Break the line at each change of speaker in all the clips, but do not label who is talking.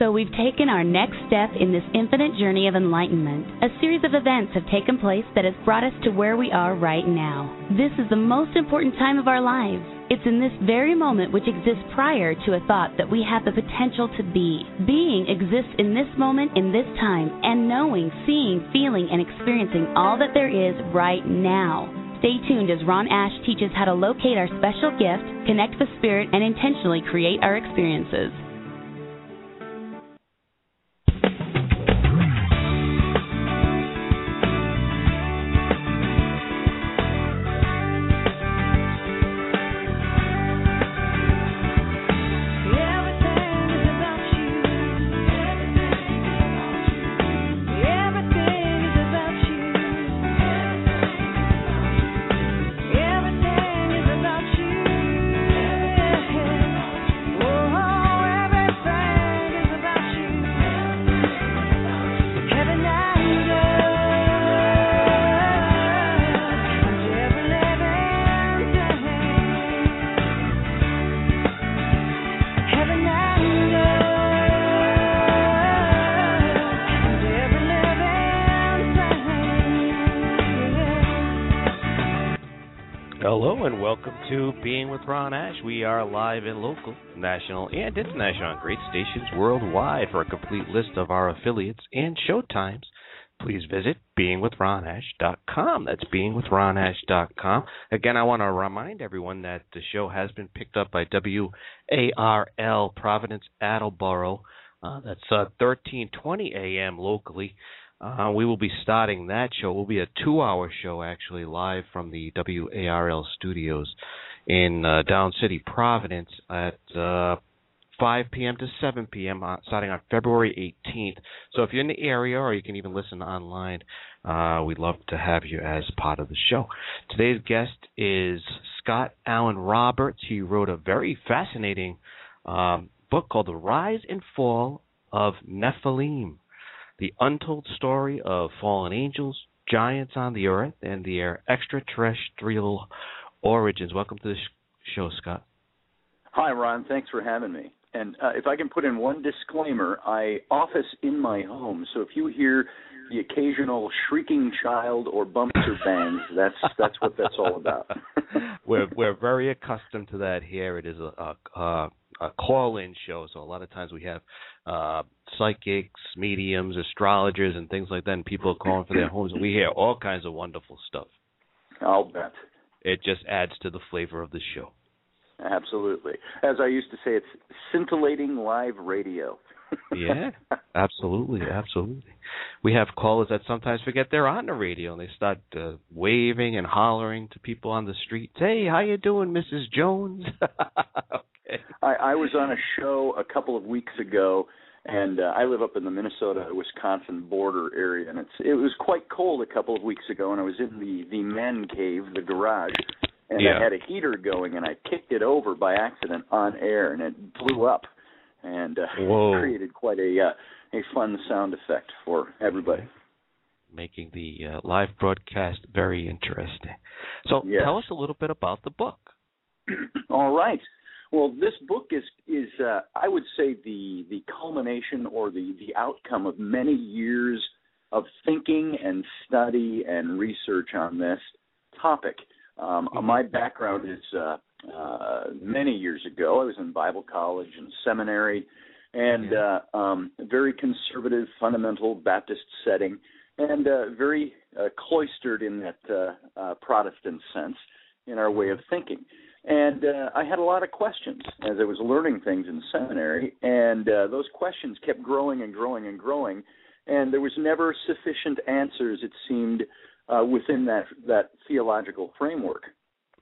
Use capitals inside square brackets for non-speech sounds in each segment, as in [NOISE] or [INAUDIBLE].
So we've taken our next step in this infinite journey of enlightenment. A series of events have taken place that has brought us to where we are right now. This is the most important time of our lives. It's in this very moment which exists prior to a thought that we have the potential to be. Being exists in this moment, in this time, and knowing, seeing, feeling, and experiencing all that there is right now. Stay tuned as Ron Ash teaches how to locate our special gift, connect with spirit, and intentionally create our experiences.
Being with Ron Ash. We are live and local, national, and international on great stations worldwide. For a complete list of our affiliates and show times, please visit beingwithronash.com. That's beingwithronash.com. Again, I want to remind everyone that the show has been picked up by WARL Providence Attleboro. Uh, that's uh, 1320 a.m. locally. Uh, we will be starting that show. It will be a two-hour show, actually, live from the WARL studios in uh, Down City, Providence, at uh, 5 p.m. to 7 p.m. Uh, starting on February 18th. So if you're in the area, or you can even listen online, uh, we'd love to have you as part of the show. Today's guest is Scott Alan Roberts. He wrote a very fascinating um, book called The Rise and Fall of Nephilim the untold story of fallen angels, giants on the earth, and their extraterrestrial origins. Welcome to the show, Scott.
Hi, Ron. Thanks for having me. And uh, if I can put in one disclaimer, I office in my home, so if you hear the occasional shrieking child or bumps or bangs, that's that's what that's all about. [LAUGHS]
we're we're very accustomed to that here. It is a, a, a call-in show, so a lot of times we have uh, psychics, mediums, astrologers, and things like that, and people are calling for their homes, and we hear all kinds of wonderful stuff.
I'll bet.
It just adds to the flavor of the show.
Absolutely. As I used to say, it's scintillating live radio. [LAUGHS]
yeah, absolutely, absolutely. We have callers that sometimes forget they're on the radio and they start uh, waving and hollering to people on the street. Hey, how you doing, Mrs. Jones? [LAUGHS]
okay. I, I was on a show a couple of weeks ago, and uh, I live up in the Minnesota Wisconsin border area, and it's it was quite cold a couple of weeks ago, and I was in the the man cave, the garage, and
yeah.
I had a heater going, and I kicked it over by accident on air, and it blew up and uh, [LAUGHS] created quite a uh, a fun sound effect for everybody.
Making the uh, live broadcast very interesting. So, tell us a little bit about the book. [CLEARS THROAT]
All right. Well, this book is is uh, I would say the the culmination or the the outcome of many years of thinking and study and research on this topic. Um,
mm-hmm.
My background is uh, uh, many years ago. I was in Bible college and seminary, and
yeah.
uh, um, very conservative, fundamental Baptist setting, and uh, very uh, cloistered in that uh, uh, Protestant sense in our way of thinking. And uh, I had a lot of questions as I was learning things in seminary, and uh, those questions kept growing and growing and growing, and there was never sufficient answers. It seemed uh, within that that theological framework.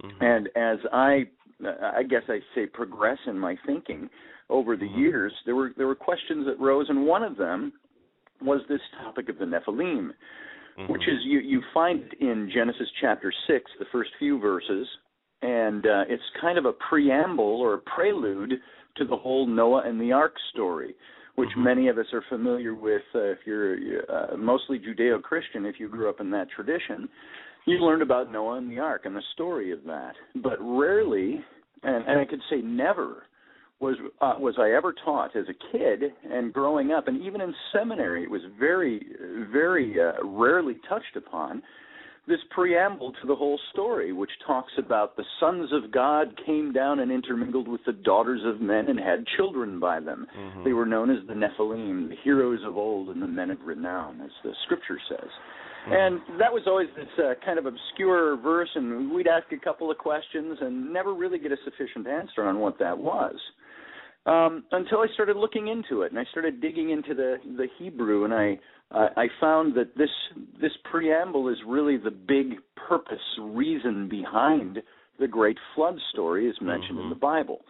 Mm-hmm.
And as I, I guess I say, progress in my thinking over the
mm-hmm.
years, there were there were questions that rose, and one of them was this topic of the Nephilim,
mm-hmm.
which is you you find in Genesis chapter six, the first few verses, and uh, it's kind of a preamble or a prelude to the whole Noah and the Ark story, which
mm-hmm.
many of us are familiar with. Uh, if you're uh, mostly Judeo-Christian, if you grew up in that tradition, you learned about Noah and the Ark and the story of that. But rarely, and, and I could say never, was uh, was I ever taught as a kid and growing up, and even in seminary, it was very, very uh, rarely touched upon. This preamble to the whole story, which talks about the sons of God came down and intermingled with the daughters of men and had children by them.
Mm-hmm.
They were known as the Nephilim, the heroes of old and the men of renown, as the scripture says.
Mm-hmm.
And that was always this uh, kind of obscure verse, and we'd ask a couple of questions and never really get a sufficient answer on what that was um, until I started looking into it and I started digging into the the Hebrew and I uh, I found that this this preamble is really the big purpose reason behind the great flood story as mentioned
Mhm.
in the Bible.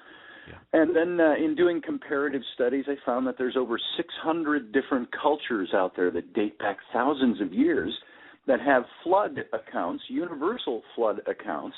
Yeah.
And then uh, in doing comparative studies, I found that there's over 600 different cultures out there that date back thousands of years that have flood accounts, universal flood accounts,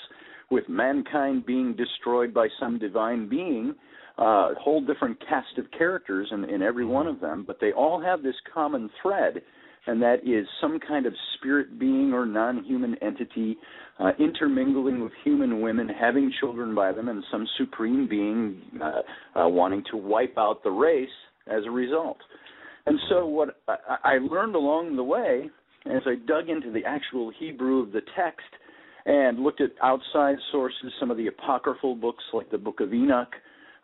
with mankind being destroyed by some divine being, uh, whole different cast of characters in, in every one of them, but they all have this common thread, and that is some kind of spirit being or non human entity uh, intermingling with human women, having children by them, and some supreme being uh, uh, wanting to wipe out the race as a result. And so, what I, I learned along the way, as I dug into the actual Hebrew of the text and looked at outside sources, some of the apocryphal books like the Book of Enoch,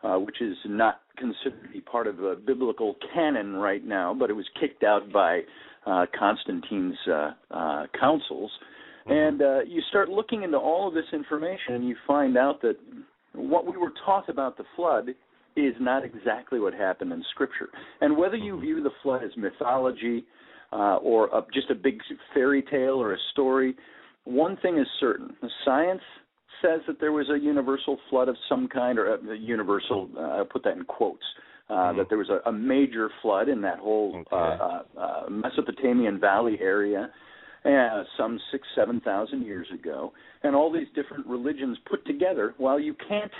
uh, which is not considered to be part of the biblical canon right now, but it was kicked out by uh, Constantine's uh, uh, councils. And uh, you start looking into all of this information, and you find out that what we were taught about the flood is not exactly what happened in Scripture. And whether you view the flood as mythology uh, or a, just a big fairy tale or a story, one thing is certain: the science says that there was a universal flood of some kind, or a, a universal. Uh, I'll put that in quotes. Uh,
Mhm.
That there was a, a major flood in that whole
Okay.
uh, uh, uh, Mesopotamian valley area, uh, some six, seven thousand years ago, and all these different religions put together. While you can't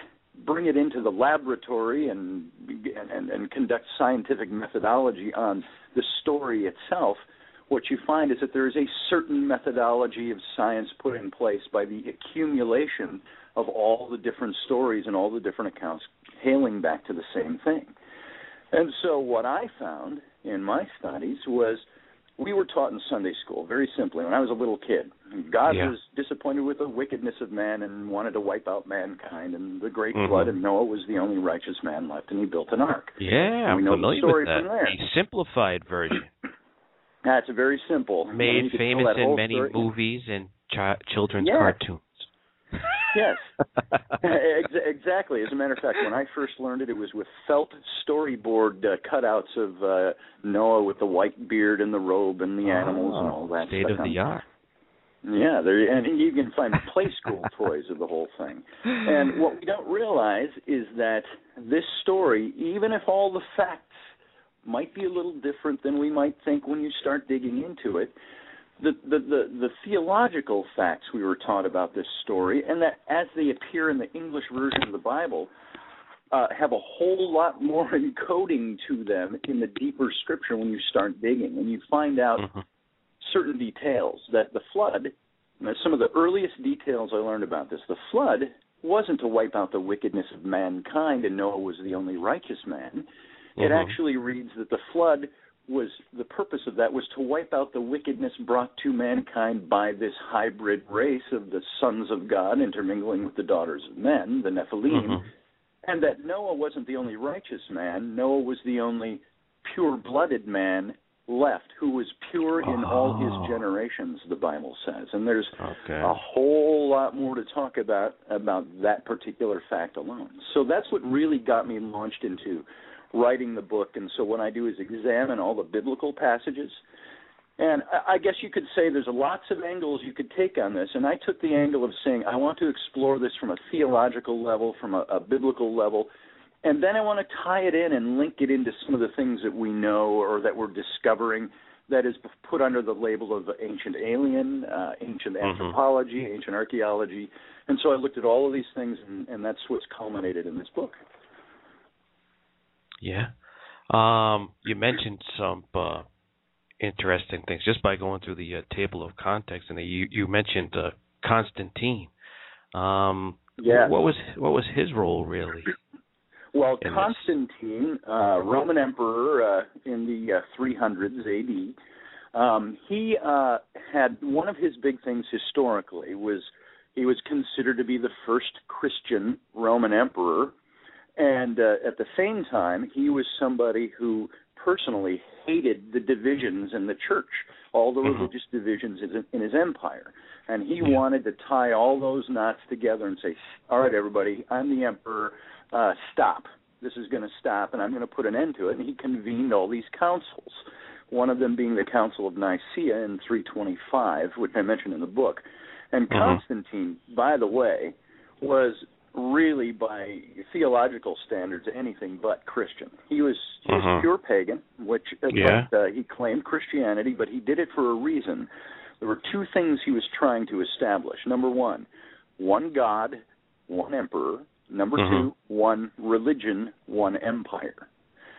bring it into the laboratory and and, and conduct scientific methodology on the story itself, what you find is that there is a certain methodology of science put in place by the accumulation of all the different stories and all the different accounts hailing back to the same thing. And so what I found in my studies was we were taught in Sunday school very simply when I was a little kid. God
Yeah.
was disappointed with the wickedness of man and wanted to wipe out mankind and the great
Mhm.
flood and Noah was the only righteous man left and he built an ark.
Yeah, I'm
We know the
familiar
story
with that.
from there.
The simplified version, [CLEARS THROAT]
That's very simple. You know,
made famous in many
story-
movies and chi- children's cartoons. [LAUGHS]
Yes. [LAUGHS] Ex- exactly. As a matter of fact, when I first learned it, it was with felt storyboard uh, cutouts of uh, Noah with the white beard and the robe and the animals and all that.
State
stuff
of the art.
Yeah, there, and you can find play school [LAUGHS] toys of the whole thing. And what we don't realize is that this story, even if all the facts might be a little different than we might think when you start digging into it, the, the, the, the theological facts we were taught about this story, and that as they appear in the English version of the Bible, uh, have a whole lot more [LAUGHS] encoding to them in the deeper scripture when you start digging, and you find out
Mhm.
certain details that the flood, some of the earliest details I learned about this, the flood wasn't to wipe out the wickedness of mankind and Noah was the only righteous man. It
Mhm.
actually reads that the flood was the purpose of that was to wipe out the wickedness brought to mankind by this hybrid race of the sons of God intermingling with the daughters of men, the Nephilim,
Mhm.
and that Noah wasn't the only righteous man. Noah was the only pure-blooded man left who was pure in all
Oh.
his generations the bible says and there's
Okay.
a whole lot more to talk about about that particular fact alone so that's what really got me launched into writing the book. And so what i do is examine all the biblical passages. And I- guess you could say there's lots of angles you could take on this, and I took the angle of saying I want to explore this from a theological level, from a, a biblical level, and then I want to tie it in and link it into some of the things that we know or that we're discovering that is put under the label of ancient alien, uh, ancient
Mhm.
anthropology, ancient archaeology, and so I looked at all of these things, and, and that's what's culminated in this book.
Yeah. Um, you mentioned some uh, interesting things just by going through the uh, table of context, and you you mentioned uh, Constantine. Um,
Yeah.
What was what was his role really?
Well, Constantine, uh, Roman emperor uh, in the uh, 300s AD, um, he uh, had one of his big things historically was he was considered to be the first Christian Roman emperor, and uh, at the same time, he was somebody who personally hated the divisions in the church, all the mm-hmm. religious divisions in his empire. And he yeah. wanted to tie all those knots together and say, all right, everybody, I'm the emperor, uh, stop. This is going to stop, and I'm going to put an end to it. And he convened all these councils, one of them being the Council of Nicaea in 325, which I mentioned in the book. And mm-hmm. Constantine, by the way, was really by theological standards anything but Christian. He was he was uh-huh. pure pagan, which uh,
yeah.
but, uh, he claimed Christianity, but he did it for a reason. There were two things he was trying to establish. Number one, one God, one emperor. Number uh-huh. two, one religion, one empire.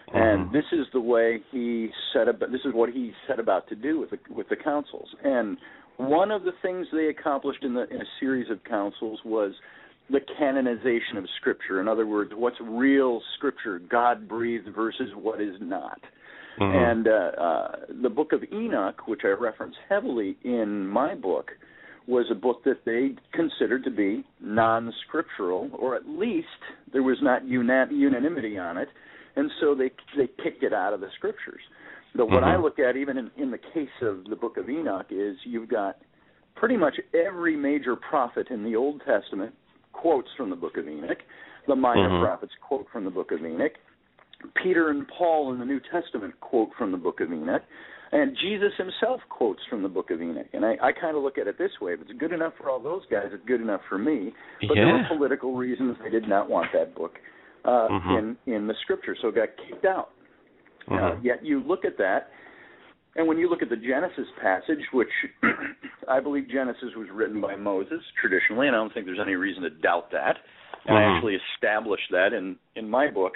Uh-huh. And this is the way he set up. This is what he set about to do with the with the councils. And one of the things they accomplished in the in a series of councils was the canonization of Scripture. In other words, what's real Scripture, God breathed versus what is not. Mm-hmm. And uh, uh, the book of Enoch, which I reference heavily in my book, was a book that they considered to be non scriptural, or at least there was not unanimity on it, and so they they kicked it out of the scriptures. But what mm-hmm. I look at, even in, in the case of the book of Enoch, is you've got pretty much every major prophet in the Old Testament quotes from the book of Enoch. The minor mm-hmm. prophets quote from the book of Enoch. Peter and Paul in the New Testament quote from the book of Enoch. And Jesus himself quotes from the book of Enoch. And I, I kind of look at it this way if it's good enough for all those guys, it's good enough for me. But
yeah.
there were political reasons they did not want that book uh, mm-hmm. in, in the scripture, so it got kicked out. Uh, mm-hmm. Uh, yet you look at that, and when you look at the Genesis passage, which [CLEARS THROAT] I believe Genesis was written by Moses traditionally, and I don't think there's any reason to doubt that. And mm-hmm. I actually established that in in my book.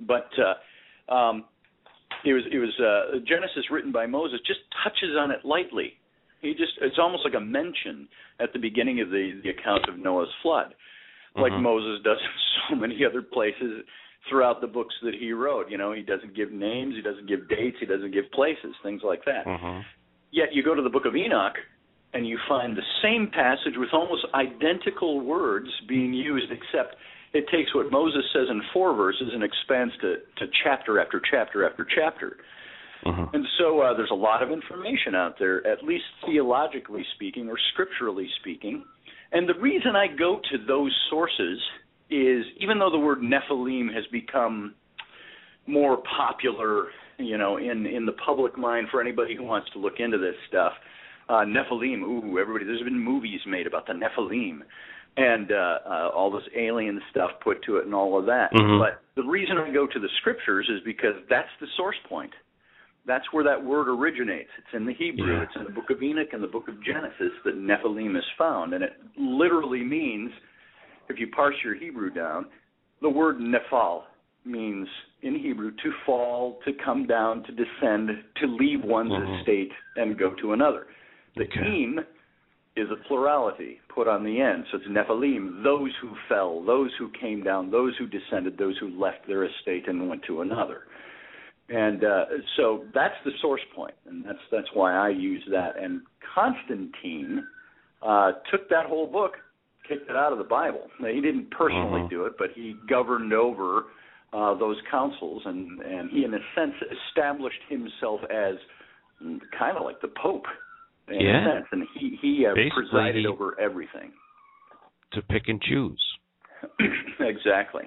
But uh, um, it was it was uh, Genesis written by Moses just touches on it lightly. He just it's almost like a mention at the beginning of the the account of Noah's flood, like mm-hmm. Moses does [LAUGHS] in so many other places throughout the books that he wrote. You know, he doesn't give names, he doesn't give dates, he doesn't give places, things like that.
Mm-hmm.
Yet you go to the book of Enoch and you find the same passage with almost identical words being used, except it takes what Moses says in four verses and expands to, to chapter after chapter after chapter.
Mm-hmm.
And so uh, there's a lot of information out there, at least theologically speaking or scripturally speaking. And the reason I go to those sources is even though the word Nephilim has become more popular, you know, in in the public mind for anybody who wants to look into this stuff, uh, Nephilim. Ooh, everybody. There's been movies made about the Nephilim, and uh, uh, all this alien stuff put to it, and all of that.
Mm-hmm.
But the reason I go to the scriptures is because that's the source point. That's where that word originates. It's in the Hebrew.
Yeah.
It's in the book of Enoch and the book of Genesis that Nephilim is found, and it literally means if you parse your Hebrew down, the word nephal means in Hebrew to fall, to come down, to descend, to leave one's
mm-hmm.
estate and go to another. The
okay.
im is a plurality put on the end, so it's Nephilim, those who fell, those who came down, those who descended, those who left their estate and went to another. And uh, so that's the source point, and that's that's why I use that. And Constantine uh, took that whole book kicked it out of the Bible. Now, he didn't personally
uh-huh.
do it, but he governed over uh, those councils, and and he, in a sense, established himself as kind of like the Pope. In
yeah.
a sense, and he he uh, presided
he,
over everything.
To pick and choose. [CLEARS THROAT]
exactly.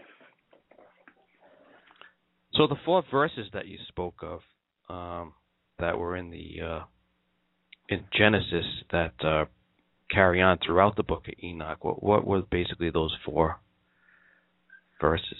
So the four verses that you spoke of, um, that were in the uh, in Genesis that uh, carry on throughout the book of Enoch? What what were basically those four verses?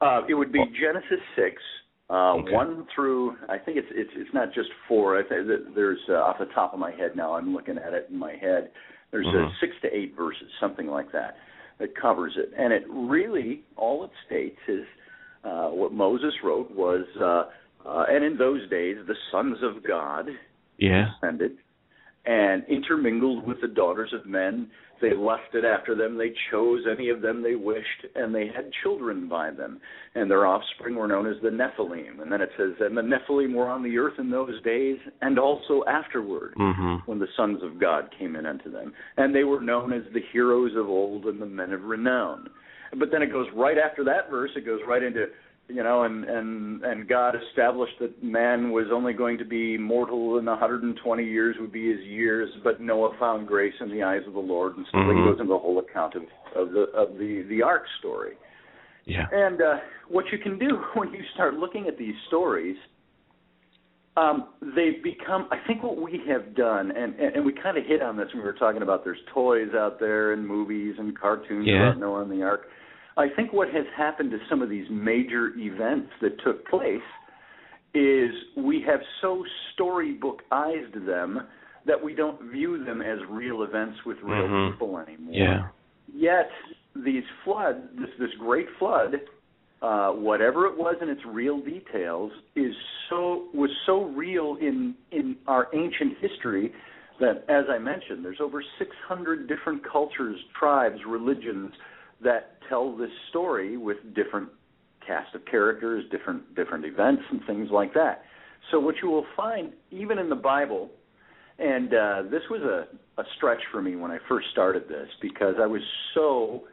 Uh, it would be Genesis six, uh,
okay.
one through. I think it's it's it's not just four. I think there's uh, off the top of my head now. I'm looking at it in my head. There's uh,
mm-hmm.
six to eight verses, something like that, that covers it. And it really all it states is uh, what Moses wrote was, uh, uh, and in those days the sons of God
yeah.
descended and intermingled with the daughters of men. They lusted after them. They chose any of them they wished, and they had children by them. And their offspring were known as the Nephilim. And then it says, and the Nephilim were on the earth in those days, and also afterward,
hmm
when the sons of God came in unto them. And they were known as the heroes of old and the men of renown. But then it goes right after that verse, it goes right into you know, and and and God established that man was only going to be mortal, and 120 years would be his years. But Noah found grace in the eyes of the Lord, and so
Mhm.
he goes into the whole account of of the of the the ark story.
Yeah.
And uh, what you can do [LAUGHS] when you start looking at these stories, um, they've become. I think what we have done, and and, and we kind of hit on this when we were talking about there's toys out there and movies and cartoons
Yeah.
about Noah and the Ark. I think what has happened to some of these major events that took place is we have so storybookized them that we don't view them as real events with real
Mhm.
people anymore
Yeah.
yet these flood this this great flood uh whatever it was in its real details is so was so real in in our ancient history that as i mentioned there's over 600 different cultures tribes religions that tell this story with different cast of characters different different events and things like that so what you will find even in the bible and uh, this was a, a stretch for me when I first started this because I was so.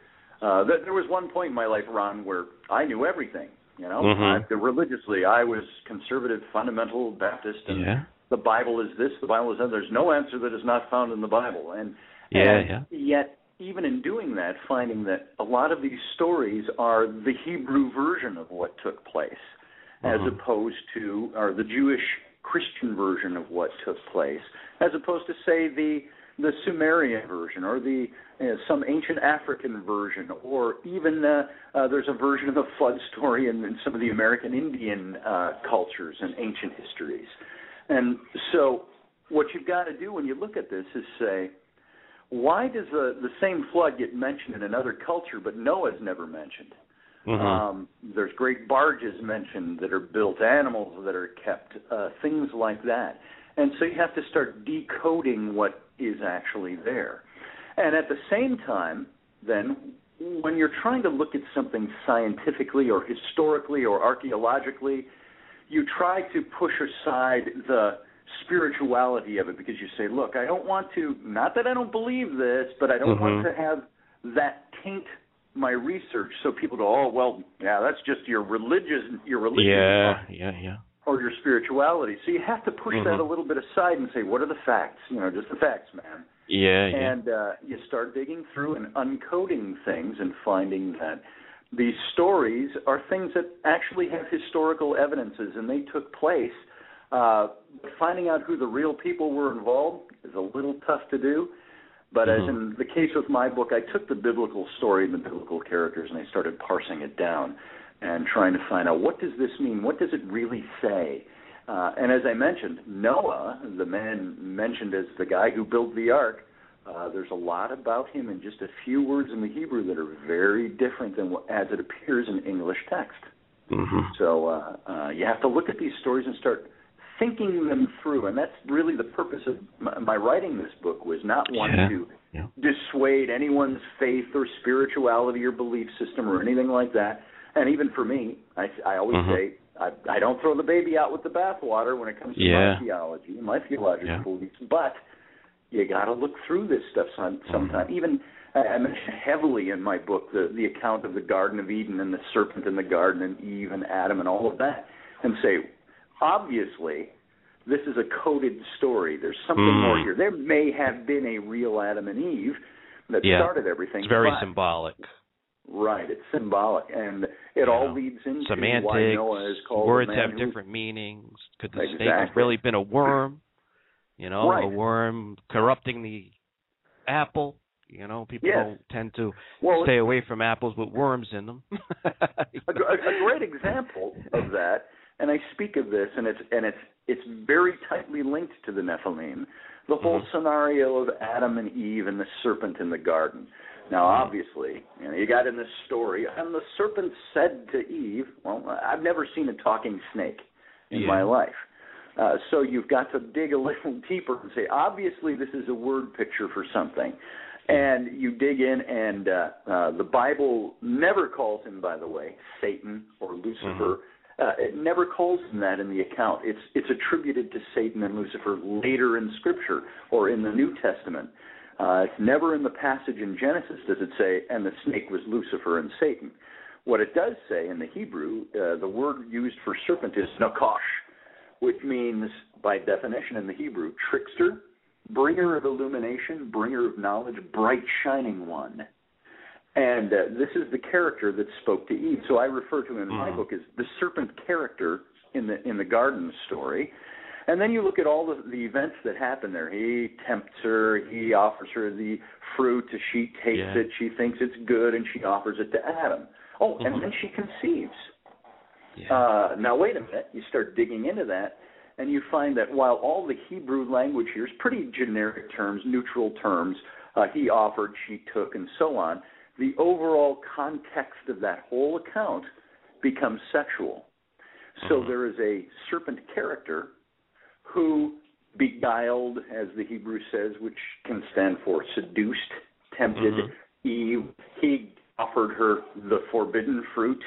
Uh, th- there was one point in my life, Ron, where I knew everything. You know,
Mhm.
I, religiously, I was conservative, fundamental Baptist, and
Yeah.
the Bible is this, the Bible is that. There's no answer that is not found in the Bible, and
Yeah,
and
yeah.
Yet, even in doing that, finding that a lot of these stories are the Hebrew version of what took place, as
Mhm.
opposed to, or the Jewish Christian version of what took place, as opposed to, say, the the Sumerian version or the you know, some ancient African version, or even uh, uh, there's a version of the flood story in, in some of the American Indian uh, cultures and ancient histories. And so, what you've got to do when you look at this is say, why does the the same flood get mentioned in another culture, but Noah's never mentioned?
Mhm.
Um, there's great barges mentioned that are built, animals that are kept, uh, things like that. And so you have to start decoding what is actually there. And at the same time, then, when you're trying to look at something scientifically or historically or archaeologically, you try to push aside the spirituality of it because you say, look, I don't want to, not that I don't believe this, but I don't want
Mhm.
to have that taint my research so people go, oh, well, yeah, that's just your religious, your religion
Yeah, yeah, yeah.
or your spirituality. So you have to push that
Mhm.
a little bit aside and say, what are the facts? You know, just the facts, man.
Yeah, yeah.
And uh, you start digging through and uncoding things and finding that these stories are things that actually have historical evidences and they took place. Uh, finding out who the real people were involved is a little tough to do. But as
Mhm.
in the case with my book, I took the biblical story and the biblical characters and I started parsing it down and trying to find out what does this mean? What does it really say? Uh, and as I mentioned, Noah, the man mentioned as the guy who built the ark, uh, there's a lot about him in just a few words in the Hebrew that are very different than what, as it appears in English text.
Mhm.
So uh, uh, you have to look at these stories and start thinking them through, and that's really the purpose of my, my writing this book was not one
Yeah.
to
Yeah.
dissuade anyone's faith or spirituality or belief system or anything like that. And even for me, I, I always
Mhm.
say I, I don't throw the baby out with the bathwater when it comes to
Yeah.
my theology and my theological
Yeah.
beliefs, but you got to look through this stuff some, sometime. Even I I mention heavily in my book the the account of the Garden of Eden and the serpent in the garden and Eve and Adam and all of that, and say, obviously, this is a coded story. There's something
Mm.
more here. There may have been a real Adam and Eve that
Yeah.
started everything.
It's very
but-
symbolic.
Right, it's symbolic, and it all
Yeah.
leads into why Noah is called
words have
who-
different meanings. Could the snake have really been a worm? You know, a worm corrupting the apple. You know, people
Yes.
don't tend to
Well,
stay away from apples with worms in them. [LAUGHS]
a, a great example of that, and I speak of this, and it's and it's it's very tightly linked to the Nephilim. The whole
Mhm.
scenario of Adam and Eve and the serpent in the garden. Now,
Mhm.
obviously, you know, you got in this story, and the serpent said to Eve, "Well, I've never seen a talking snake in
Yeah.
my life." Uh, so you've got to dig a little [LAUGHS] deeper and say, obviously, this is a word picture for something. And you dig in, and uh, uh, the Bible never calls him, by the way, Satan or Lucifer. Uh, it never calls him that in the account. It's it's attributed to Satan and Lucifer later in Scripture or in the New Testament. Uh, it's never in the passage in Genesis does it say, and the snake was Lucifer and Satan. What it does say in the Hebrew, uh, the word used for serpent is nakash, which means, by definition in the Hebrew, trickster, bringer of illumination, bringer of knowledge, bright shining one. And uh, this is the character that spoke to Eve. So I refer to him in mm-hmm. my book as the serpent character in the in the garden story. And then you look at all the, the events that happen there. He tempts her. He offers her the fruit. She takes yeah. it. She thinks it's good, and she offers it to Adam. Oh, mm-hmm. and then she conceives. Yeah. Uh, now wait a minute. You start digging into that, and you find that while all the Hebrew language here is pretty generic terms, neutral terms, uh, he offered, she took, and so on. The overall context of that whole account becomes sexual. So mm-hmm. there is a serpent character who beguiled, as the Hebrew says, which can stand for seduced, tempted mm-hmm. Eve. He offered her the forbidden fruit,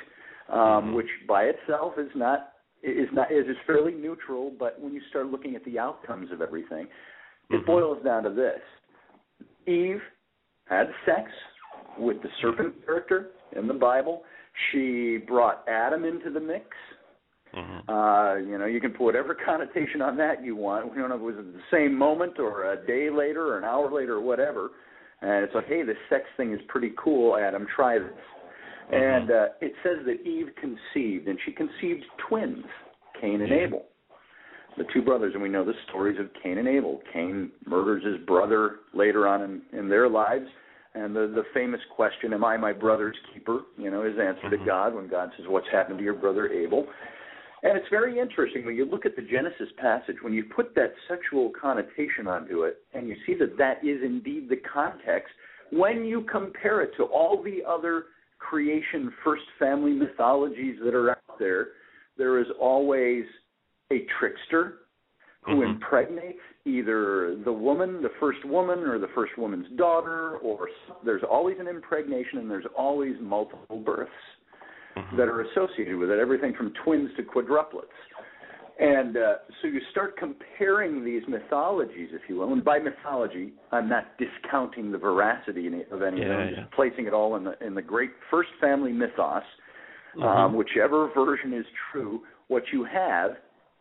um, mm-hmm. which by itself is not is not is, is fairly neutral. But when you start looking at the outcomes of everything, it mm-hmm. boils down to this: Eve had sex with the serpent character in the Bible. She brought Adam into the mix. Mm-hmm. Uh, you know, you can put whatever connotation on that you want. We don't know if it was the same moment or a day later or an hour later or whatever. And it's like, hey, this sex thing is pretty cool, Adam. Try this. Mm-hmm. And uh, it says that Eve conceived, and she conceived twins, Cain and yeah. Abel, the two brothers. And we know the stories of Cain and Abel. Cain murders his brother later on in, in their lives. And the the famous question, "Am I my brother's keeper?" You know, his answer mm-hmm. to God when God says, "What's happened to your brother Abel?" And it's very interesting when you look at the Genesis passage, when you put that sexual connotation onto it, and you see that that is indeed the context, when you compare it to all the other creation first family mythologies that are out there, there is always a trickster who mm-hmm. impregnates either the woman, the first woman, or the first woman's daughter, or there's always an impregnation and there's always multiple births mm-hmm. that are associated with it, everything from twins to quadruplets. And uh, so you start comparing these mythologies, if you will. And by mythology, I'm not discounting the veracity of any of them, just placing it all in the in the great first family mythos. Mm-hmm. Um, whichever version is true, what you have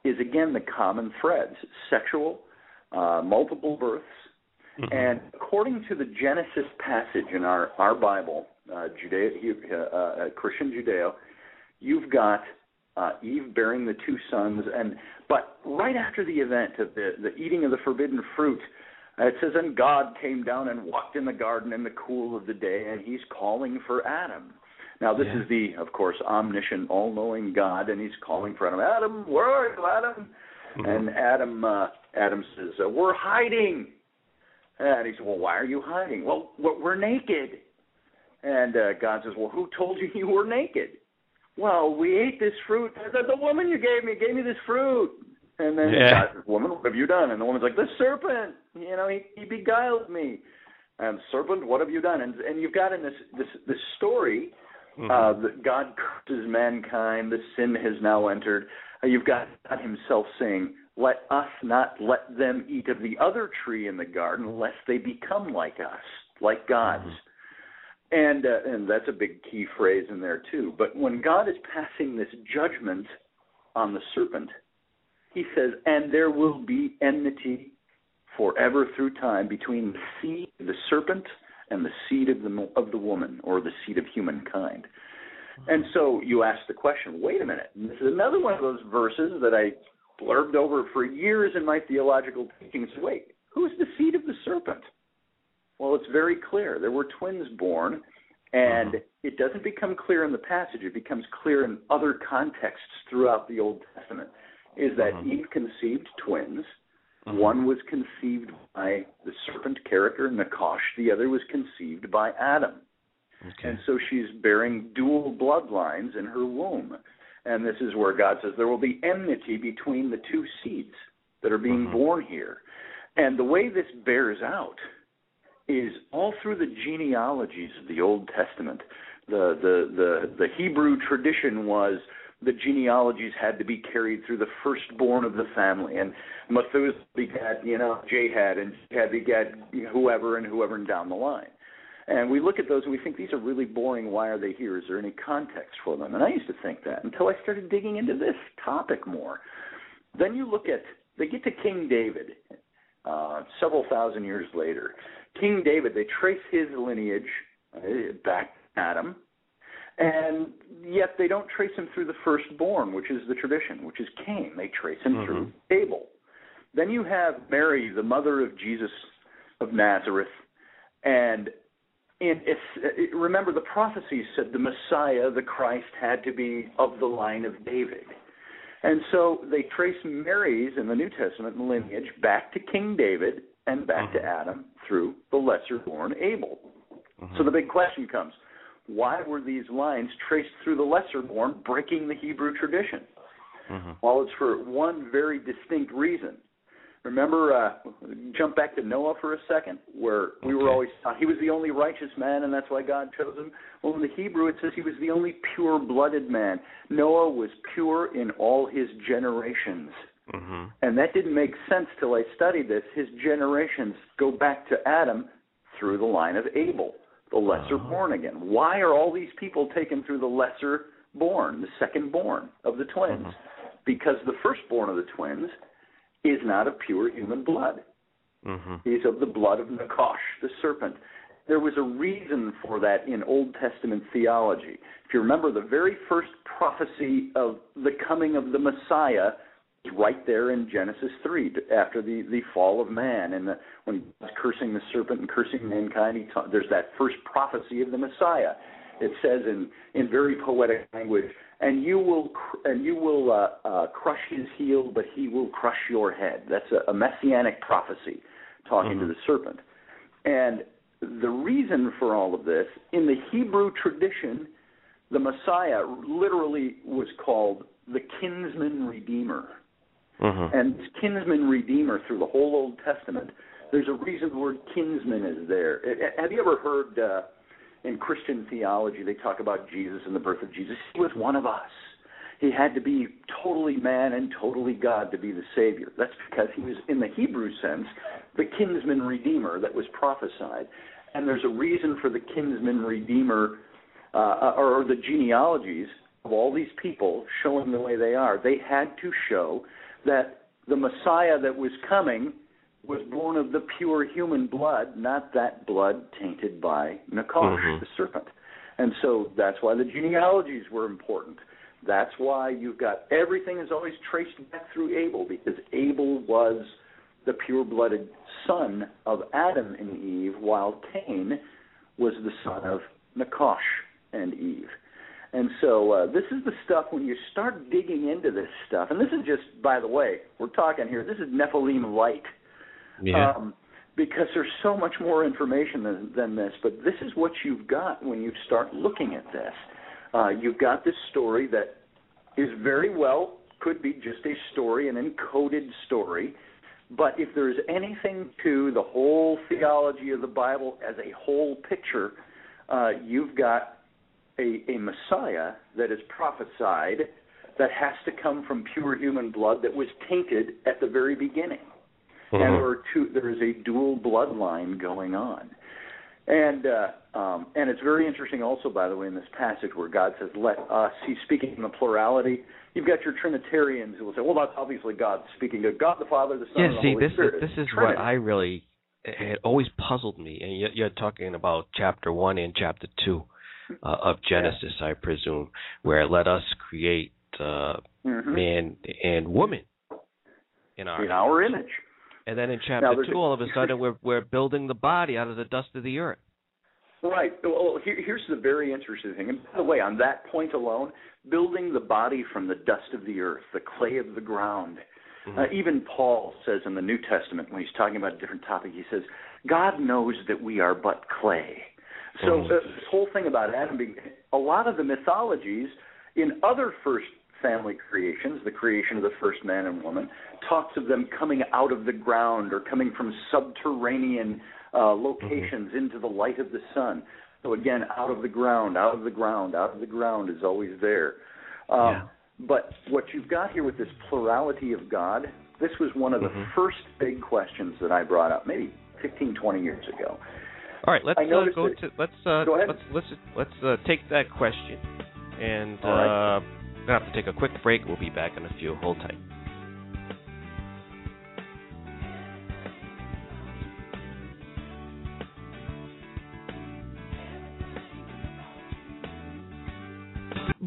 is again the common threads: sexual, uh, multiple births, mm-hmm. and according to the Genesis passage in our our Bible, uh, Judeo, uh, uh, Christian Judeo, you've got uh, Eve bearing the two sons, and but right after the event of the the eating of the forbidden fruit, uh, it says, and God came down and walked in the garden in the cool of the day, and He's calling for Adam. Now this yeah. is the, of course, omniscient, all-knowing God, and He's calling for Adam. Adam, where are you, Adam? Mm-hmm. And Adam, uh, Adam says, uh, "We're hiding." And he said, "Well, why are you hiding?" Well, we're naked. And uh, God says, Well, who told you [LAUGHS] you were naked? Well, we ate this fruit. The, the woman you gave me gave me this fruit. And then yeah. God says, Woman, what have you done? And the woman's like, The serpent. You know, he, he beguiled me. And serpent, what have you done? And and you've got in this this this story mm-hmm. uh, that God curses mankind. The sin has now entered. Uh, you've got God Himself saying, "Let us not let them eat of the other tree in the garden, lest they become like us, like gods." Mm-hmm and uh, and that's a big key phrase in there too. But when God is passing this judgment on the serpent, He says, "And there will be enmity forever through time between the seed of the serpent and the seed of the of the woman, or the seed of humankind." And so you ask the question, wait a minute. And this is another one of those verses that I blurbed over for years in my theological teachings. Wait, who's the seed of the serpent? Well, it's very clear. There were twins born, and uh-huh. it doesn't become clear in the passage. It becomes clear in other contexts throughout the Old Testament. Is that uh-huh. Eve conceived twins? Uh-huh. One was conceived by the serpent character, Nakash. The other was conceived by Adam. Okay. And so she's bearing dual bloodlines in her womb. And this is where God says there will be enmity between the two seeds that are being
Mhm.
born here. And the way this bears out is all through the genealogies of the Old Testament. The the the, the Hebrew tradition was the genealogies had to be carried through the firstborn of the family, and Methuselah begat, you know, Jahad, and Jahad begat whoever and whoever and down the line. And we look at those and we think these are really boring. Why are they here? Is there any context for them? And I used to think that until I started digging into this topic more. Then you look at they get to King David uh, several thousand years later. King David, they trace his lineage uh, back to Adam, and yet they don't trace him through the firstborn, which is the tradition, which is Cain. They trace him
Mhm.
through Abel. Then you have Mary, the mother of Jesus of Nazareth, and in, it's, remember the prophecies said the Messiah, the Christ, had to be of the line of David. And so they trace Mary's in the New Testament lineage back to King David and back to
Mhm.
Adam through the lesser born Abel.
Mhm.
So the big question comes why were these lines traced through the lesser born, breaking the Hebrew tradition?
Mhm.
Well, it's for one very distinct reason. Remember, uh, jump back to Noah for a second, where we were always taught he was the only righteous man, and that's why God chose him. Well, in the Hebrew, it says he was the only pure-blooded man. Noah was pure in all his generations,
Mhm.
and that didn't make sense till I studied this. His generations go back to Adam through the line of Abel, the lesser
Oh.
born again. Why are all these people taken through the lesser born, the second born of the twins?
Mhm.
Because the firstborn of the twins is not of pure human blood.
Mhm.
He's of the blood of Nakash, the serpent. There was a reason for that in Old Testament theology. If you remember, the very first prophecy of the coming of the Messiah is right there in Genesis 3, after the, the fall of man. And the, when he's cursing the serpent and cursing mankind, he ta- there's that first prophecy of the Messiah. It says in, in very poetic language, and you will cr- and you will uh, uh, crush his heel, but he will crush your head. That's a, a messianic prophecy talking to
Mhm.
the serpent. And the reason for all of this, in the Hebrew tradition, the Messiah literally was called the kinsman redeemer.
Mhm.
And kinsman redeemer through the whole Old Testament, there's a reason the word kinsman is there. Have you ever heard uh, in Christian theology they talk about Jesus and the birth of Jesus? He was one of us. He had to be totally man and totally God to be the Savior. That's because he was, in the Hebrew sense, the kinsman redeemer that was prophesied. And there's a reason for the kinsman redeemer uh, or the genealogies of all these people showing the way they are. They had to show that the Messiah that was coming was born of the pure human blood, not that blood tainted by Nakash,
Mhm.
the serpent. And so that's why the genealogies were important. That's why you've got everything is always traced back through Abel because Abel was the pure blooded son of Adam and Eve, while Cain was the son of Nakash and Eve. And so uh, this is the stuff when you start digging into this stuff, and this is just, by the way, we're talking here, this is Nephilim light.
Yeah.
Um, because there's so much more information than, than this, but this is what you've got when you start looking at this. Uh, you've got this story that is very well could be just a story, an encoded story. But if there's anything to the whole theology of the Bible as a whole picture, uh, you've got a, a Messiah that is prophesied that has to come from pure human blood that was tainted at the very beginning. And
Mhm.
there are two. There is a dual bloodline going on, and uh, um, and it's very interesting. Also, by the way, in this passage where God says, "Let us," He's speaking in the plurality. You've got your Trinitarians who will say, "Well, that's obviously God speaking to God the Father, the Son,
yeah,
and the
see,
Holy
this
Spirit."
is this is
Trinity.
what I really it always puzzled me, and you're, you're talking about chapter one and chapter two uh, of Genesis, I presume, where let us create uh,
Mhm.
man and woman in our
in our image.
And then in chapter two, all of a sudden we're we're building the body out of the dust of the earth.
Right. Well, here, here's the very interesting thing. And by the way, on that point alone, building the body from the dust of the earth, the clay of the ground.
Mhm.
Uh, even Paul says in the New Testament when he's talking about a different topic, he says, "God knows that we are but clay." So
Mhm.
uh, this whole thing about Adam being a lot of the mythologies in other first family creations, the creation of the first man and woman, talks of them coming out of the ground or coming from subterranean uh, locations mm-hmm. into the light of the sun. So again, out of the ground, out of the ground, out of the ground is always there. Um, yeah. But what you've got here with this plurality of God, this was one of the mm-hmm. first big questions that I brought up, maybe 15, 20 years ago.
All right, let's uh, go to let's uh, go let's let's let's uh, take that question, and we're gonna have to take a quick break. We'll be back in a few. Hold tight.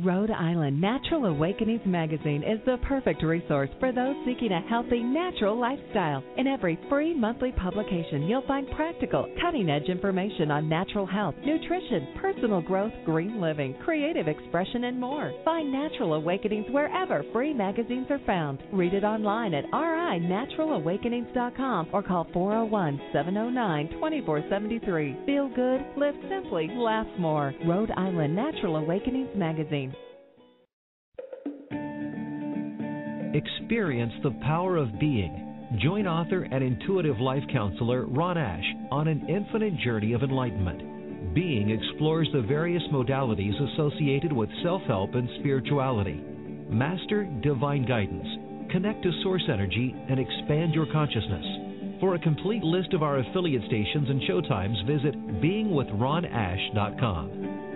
Rhode Island Natural Awakenings magazine is the perfect resource for those seeking a healthy, natural lifestyle. In every free monthly publication, you'll find practical, cutting edge information on natural health, nutrition, personal growth, green living, creative expression, and more. Find Natural Awakenings wherever free magazines are found. Read it online at rinaturalawakenings.com or call 401 709 2473. Feel good, live simply, laugh more. Rhode Island Natural Awakenings magazine.
Experience the power of being. Join author and intuitive life counselor Ron Ash on an infinite journey of enlightenment. Being explores the various modalities associated with self help and spirituality. Master divine guidance, connect to source energy, and expand your consciousness. For a complete list of our affiliate stations and showtimes, visit beingwithronash.com.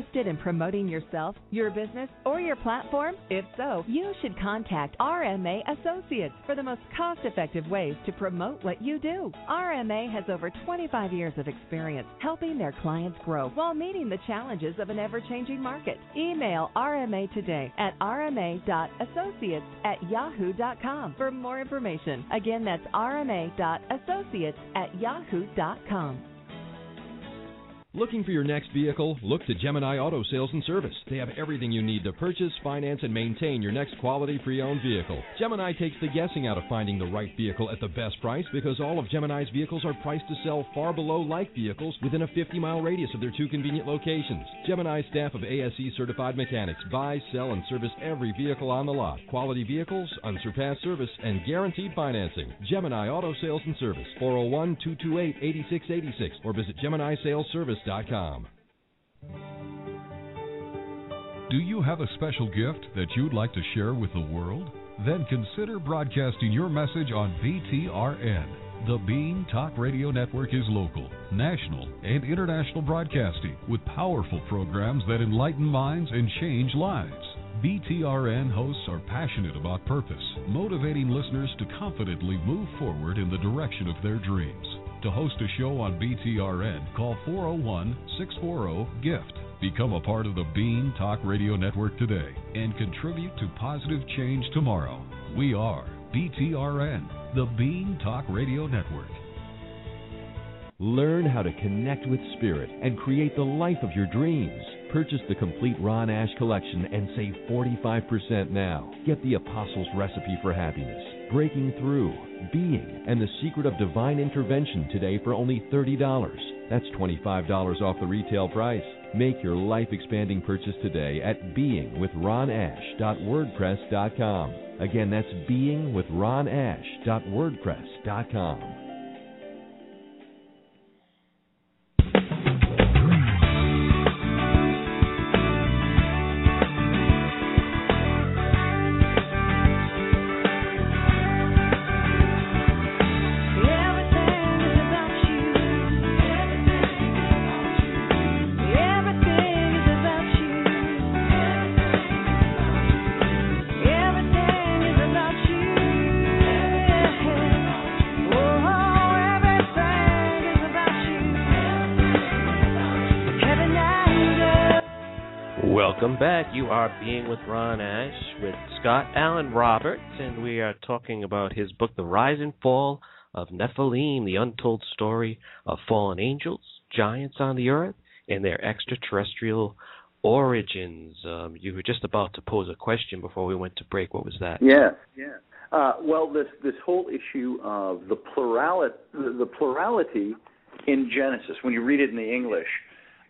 interested in promoting yourself, your business, or your platform? If so, you should contact RMA Associates for the most cost effective ways to promote what you do. RMA has over 25 years of experience helping their clients grow while meeting the challenges of an ever changing market. Email RMA today at rma.associates at yahoo.com for more information. Again, that's rma.associates at yahoo.com.
Looking for your next vehicle? Look to Gemini Auto Sales and Service. They have everything you need to purchase, finance, and maintain your next quality pre owned vehicle. Gemini takes the guessing out of finding the right vehicle at the best price because all of Gemini's vehicles are priced to sell far below like vehicles within a 50 mile radius of their two convenient locations. Gemini's staff of ASE certified mechanics buy, sell, and service every vehicle on the lot. Quality vehicles, unsurpassed service, and guaranteed financing. Gemini Auto Sales and Service, 401 228 8686, or visit Gemini Sales Service
do you have a special gift that you'd like to share with the world? Then consider broadcasting your message on BTRN. The Being Talk Radio Network is local, national, and international broadcasting with powerful programs that enlighten minds and change lives. BTRN hosts are passionate about purpose, motivating listeners to confidently move forward in the direction of their dreams. To host a show on BTRN, call 401 640 GIFT. Become a part of the Being Talk Radio Network today and contribute to positive change tomorrow. We are BTRN, the Being Talk Radio Network.
Learn how to connect with spirit and create the life of your dreams. Purchase the complete Ron Ash collection and save 45% now. Get the Apostles' Recipe for Happiness, Breaking Through, Being, and the Secret of Divine Intervention today for only $30. That's $25 off the retail price. Make your life expanding purchase today at beingwithronash.wordpress.com. Again, that's beingwithronash.wordpress.com.
Ron Ash with Scott Alan Roberts, and we are talking about his book, The Rise and Fall of Nephilim, the untold story of fallen angels, giants on the earth, and their extraterrestrial origins. Um, you were just about to pose a question before we went to break. What was that?
Yeah, yeah. Uh, well, this this whole issue of the plurality, the plurality in Genesis, when you read it in the English,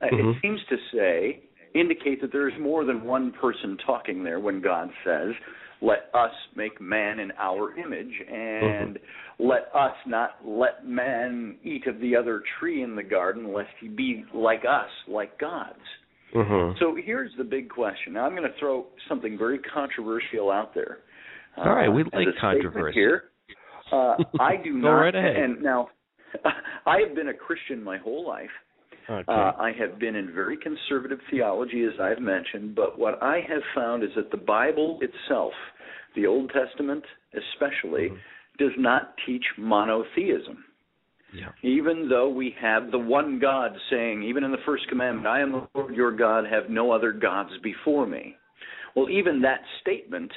Uh, mm-hmm. It seems to say indicate that there is more than one person talking there when God says, "Let us make man in our image," and mm-hmm. "Let us not let man eat of the other tree in the garden, lest he be like us, like gods."
Mm-hmm.
So here's the big question. Now I'm going to throw something very controversial out there.
All right, we uh, like controversy
here. Uh, I do [LAUGHS]
not.
right
ahead.
And now, [LAUGHS] I have been a Christian my whole life.
Okay.
Uh, I have been in very conservative theology, as I've mentioned, but what I have found is that the Bible itself, the Old Testament especially, mm-hmm. does not teach monotheism.
Yeah.
Even though we have the one God saying, even in the first commandment, I am the Lord your God, have no other gods before me. Well, even that statement,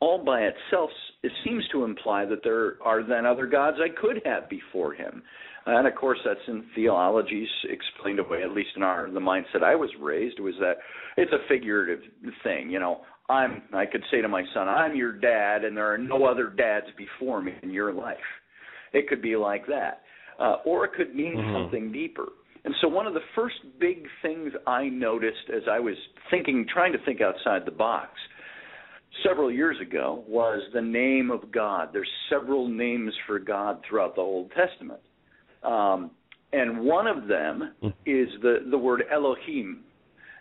all by itself, it seems to imply that there are then other gods I could have before him. And of course, that's in theologies explained away. At least in our the mindset I was raised was that it's a figurative thing. You know, I'm I could say to my son, I'm your dad, and there are no other dads before me in your life. It could be like that, uh, or it could mean
mm-hmm.
something deeper. And so, one of the first big things I noticed as I was thinking, trying to think outside the box, several years ago, was the name of God. There's several names for God throughout the Old Testament, um, and one of them
mm-hmm.
is the the word Elohim.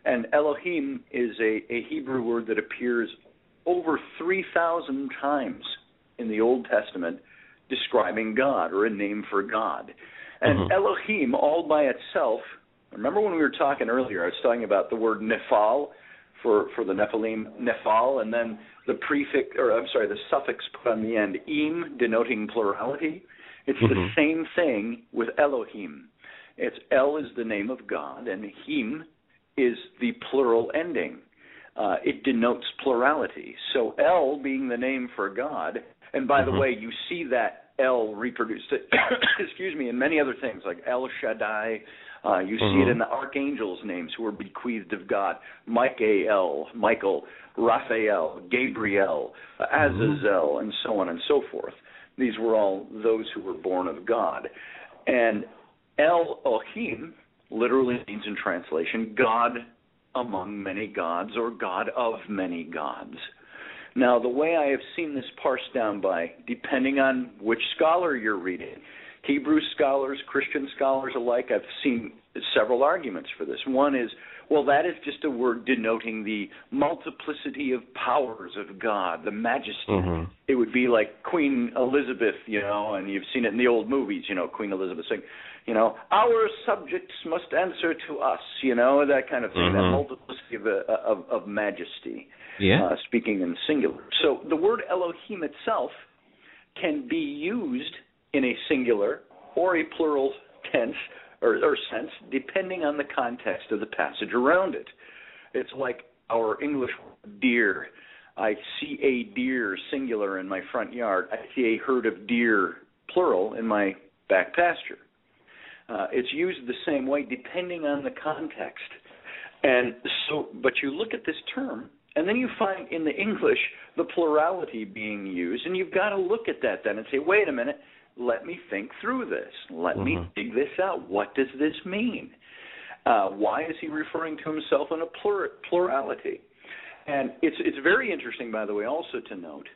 And Elohim is a, a Hebrew word that appears over 3,000 times in the Old Testament describing God or a name for God. And
mm-hmm.
Elohim, all by itself, remember when we were talking earlier, I was talking about the word Nephal for, for the Nephilim, Nephal, and then the prefix, or I'm sorry, the suffix put on the end, im, denoting plurality. It's
mm-hmm.
the same thing with Elohim. It's El is the name of God, and Him is the plural ending. Uh, it denotes plurality. So El being the name for God, and by
mm-hmm.
the way, you see that El reproduced, [COUGHS] excuse me, in many other things like El Shaddai. Uh, you
mm-hmm.
see it in the archangels' names who are bequeathed of God: Michael, Michael, Raphael, Gabriel, uh, Azazel, and so on and so forth. These were all those who were born of God. And Elohim literally means in translation God among many gods or God of many gods. Now, the way I have seen this parsed down by, depending on which scholar you're reading, Hebrew scholars, Christian scholars alike, I've seen several arguments for this. One is, well, that is just a word denoting the multiplicity of powers of God, the majesty.
Mm-hmm.
It would be like Queen Elizabeth, you know, and you've seen it in the old movies, you know, Queen Elizabeth saying, you know, our subjects must answer to us, you know, that kind of thing,
mm-hmm.
that multiplicity of, uh, of, of majesty
yeah.
uh, speaking in singular. So the word Elohim itself can be used in a singular or a plural tense or, or sense, depending on the context of the passage around it. It's like our English deer. I see a deer singular in my front yard. I see a herd of deer plural in my back pasture. Uh, it's used the same way depending on the context. And so, but you look at this term and then you find in the English the plurality being used, and you've got to look at that then and say, wait a minute, let me think through this. Let
mm-hmm.
me dig this out. What does this mean? Uh, why is he referring to himself in a plur- plurality? And it's it's very interesting, by the way, also to note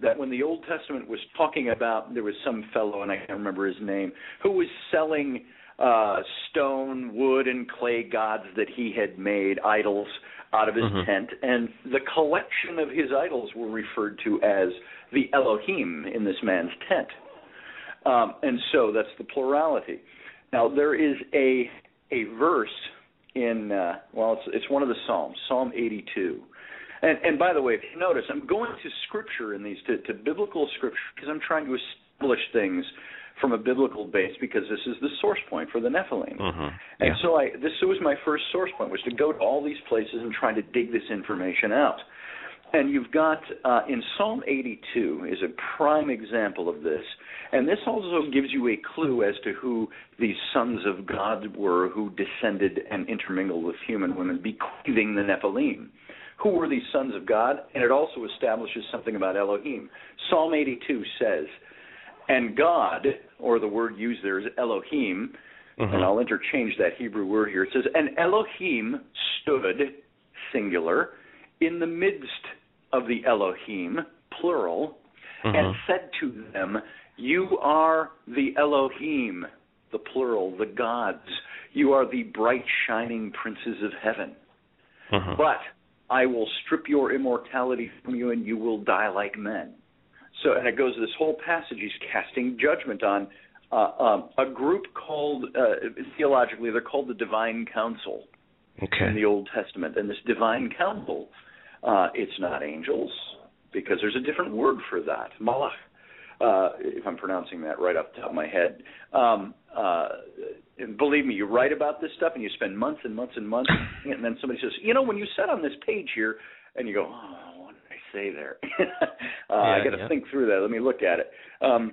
that when the Old Testament was talking about, there was some fellow, and I can't remember his name, who was selling uh, stone, wood, and clay gods that he had made idols out of his
mm-hmm.
tent, and the collection of his idols were referred to as the Elohim in this man's tent. Um, and so that's the plurality. Now there is a a verse in uh, well, it's it's one of the Psalms, Psalm 82. And and by the way, if you notice, I'm going to scripture in these to, to biblical scripture because I'm trying to establish things from a biblical base because this is the source point for the Nephilim.
Mm-hmm.
And
yeah.
so I this was my first source point was to go to all these places and try to dig this information out. And you've got uh, in Psalm 82 is a prime example of this, and this also gives you a clue as to who these sons of God were who descended and intermingled with human women, bequeathing the Nephilim. Who were these sons of God? And it also establishes something about Elohim. Psalm 82 says, and God, or the word used there is Elohim, Mm-hmm. And I'll interchange that Hebrew word here. It says, And Elohim stood, singular, in the midst of the Elohim, plural, mm-hmm. and said to them, You are the Elohim, the plural, the gods. You are the bright, shining princes of heaven. Mm-hmm. But I will strip your immortality from you, and you will die like men. So, and it goes this whole passage. He's casting judgment on uh, um, a group called uh, theologically they're called the Divine Council
okay.
in the Old Testament, and this Divine Council, uh, it's not angels because there's a different word for that, malach. Uh, if I'm pronouncing that right off the top of my head. Um, uh, and believe me, you write about this stuff and you spend months and months and months, [LAUGHS] and then somebody says, you know, when you said on this page here, and you go, oh, what did I say there? [LAUGHS] uh, yeah, I got to yeah. think through that. Let me look at it. Um,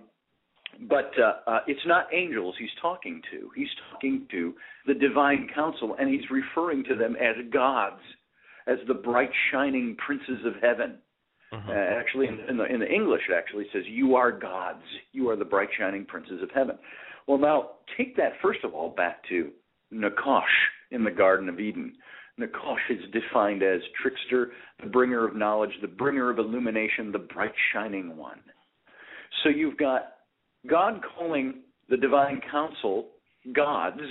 but uh, uh, it's not angels he's talking to. He's talking to the divine council, and he's referring to them as gods, as the bright shining princes of heaven. Uh-huh. Uh, actually, in, in, the, in the English, it actually says, "You are gods. You are the bright shining princes of heaven." Well, now take that first of all back to Nakash in the Garden of Eden. Nakash is defined as trickster, the bringer of knowledge, the bringer of illumination, the bright shining one. So you've got God calling the divine council gods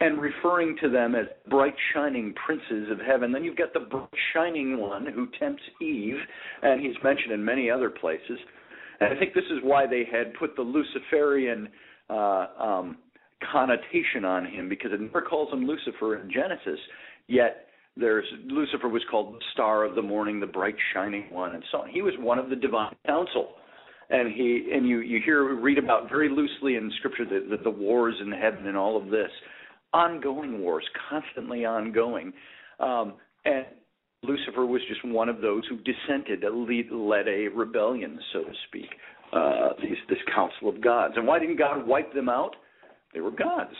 and referring to them as bright shining princes of heaven. Then you've got the bright shining one who tempts Eve, and he's mentioned in many other places. And I think this is why they had put the Luciferian uh, um, connotation on him because it never calls him Lucifer in Genesis, yet there's Lucifer was called the star of the morning, the bright shining one, and so on. He was one of the divine council and he and you you hear read about very loosely in scripture the, the, the wars in heaven and all of this ongoing wars constantly ongoing um, and lucifer was just one of those who dissented lead, led a rebellion so to speak uh, these, this council of gods and why didn't god wipe them out they were gods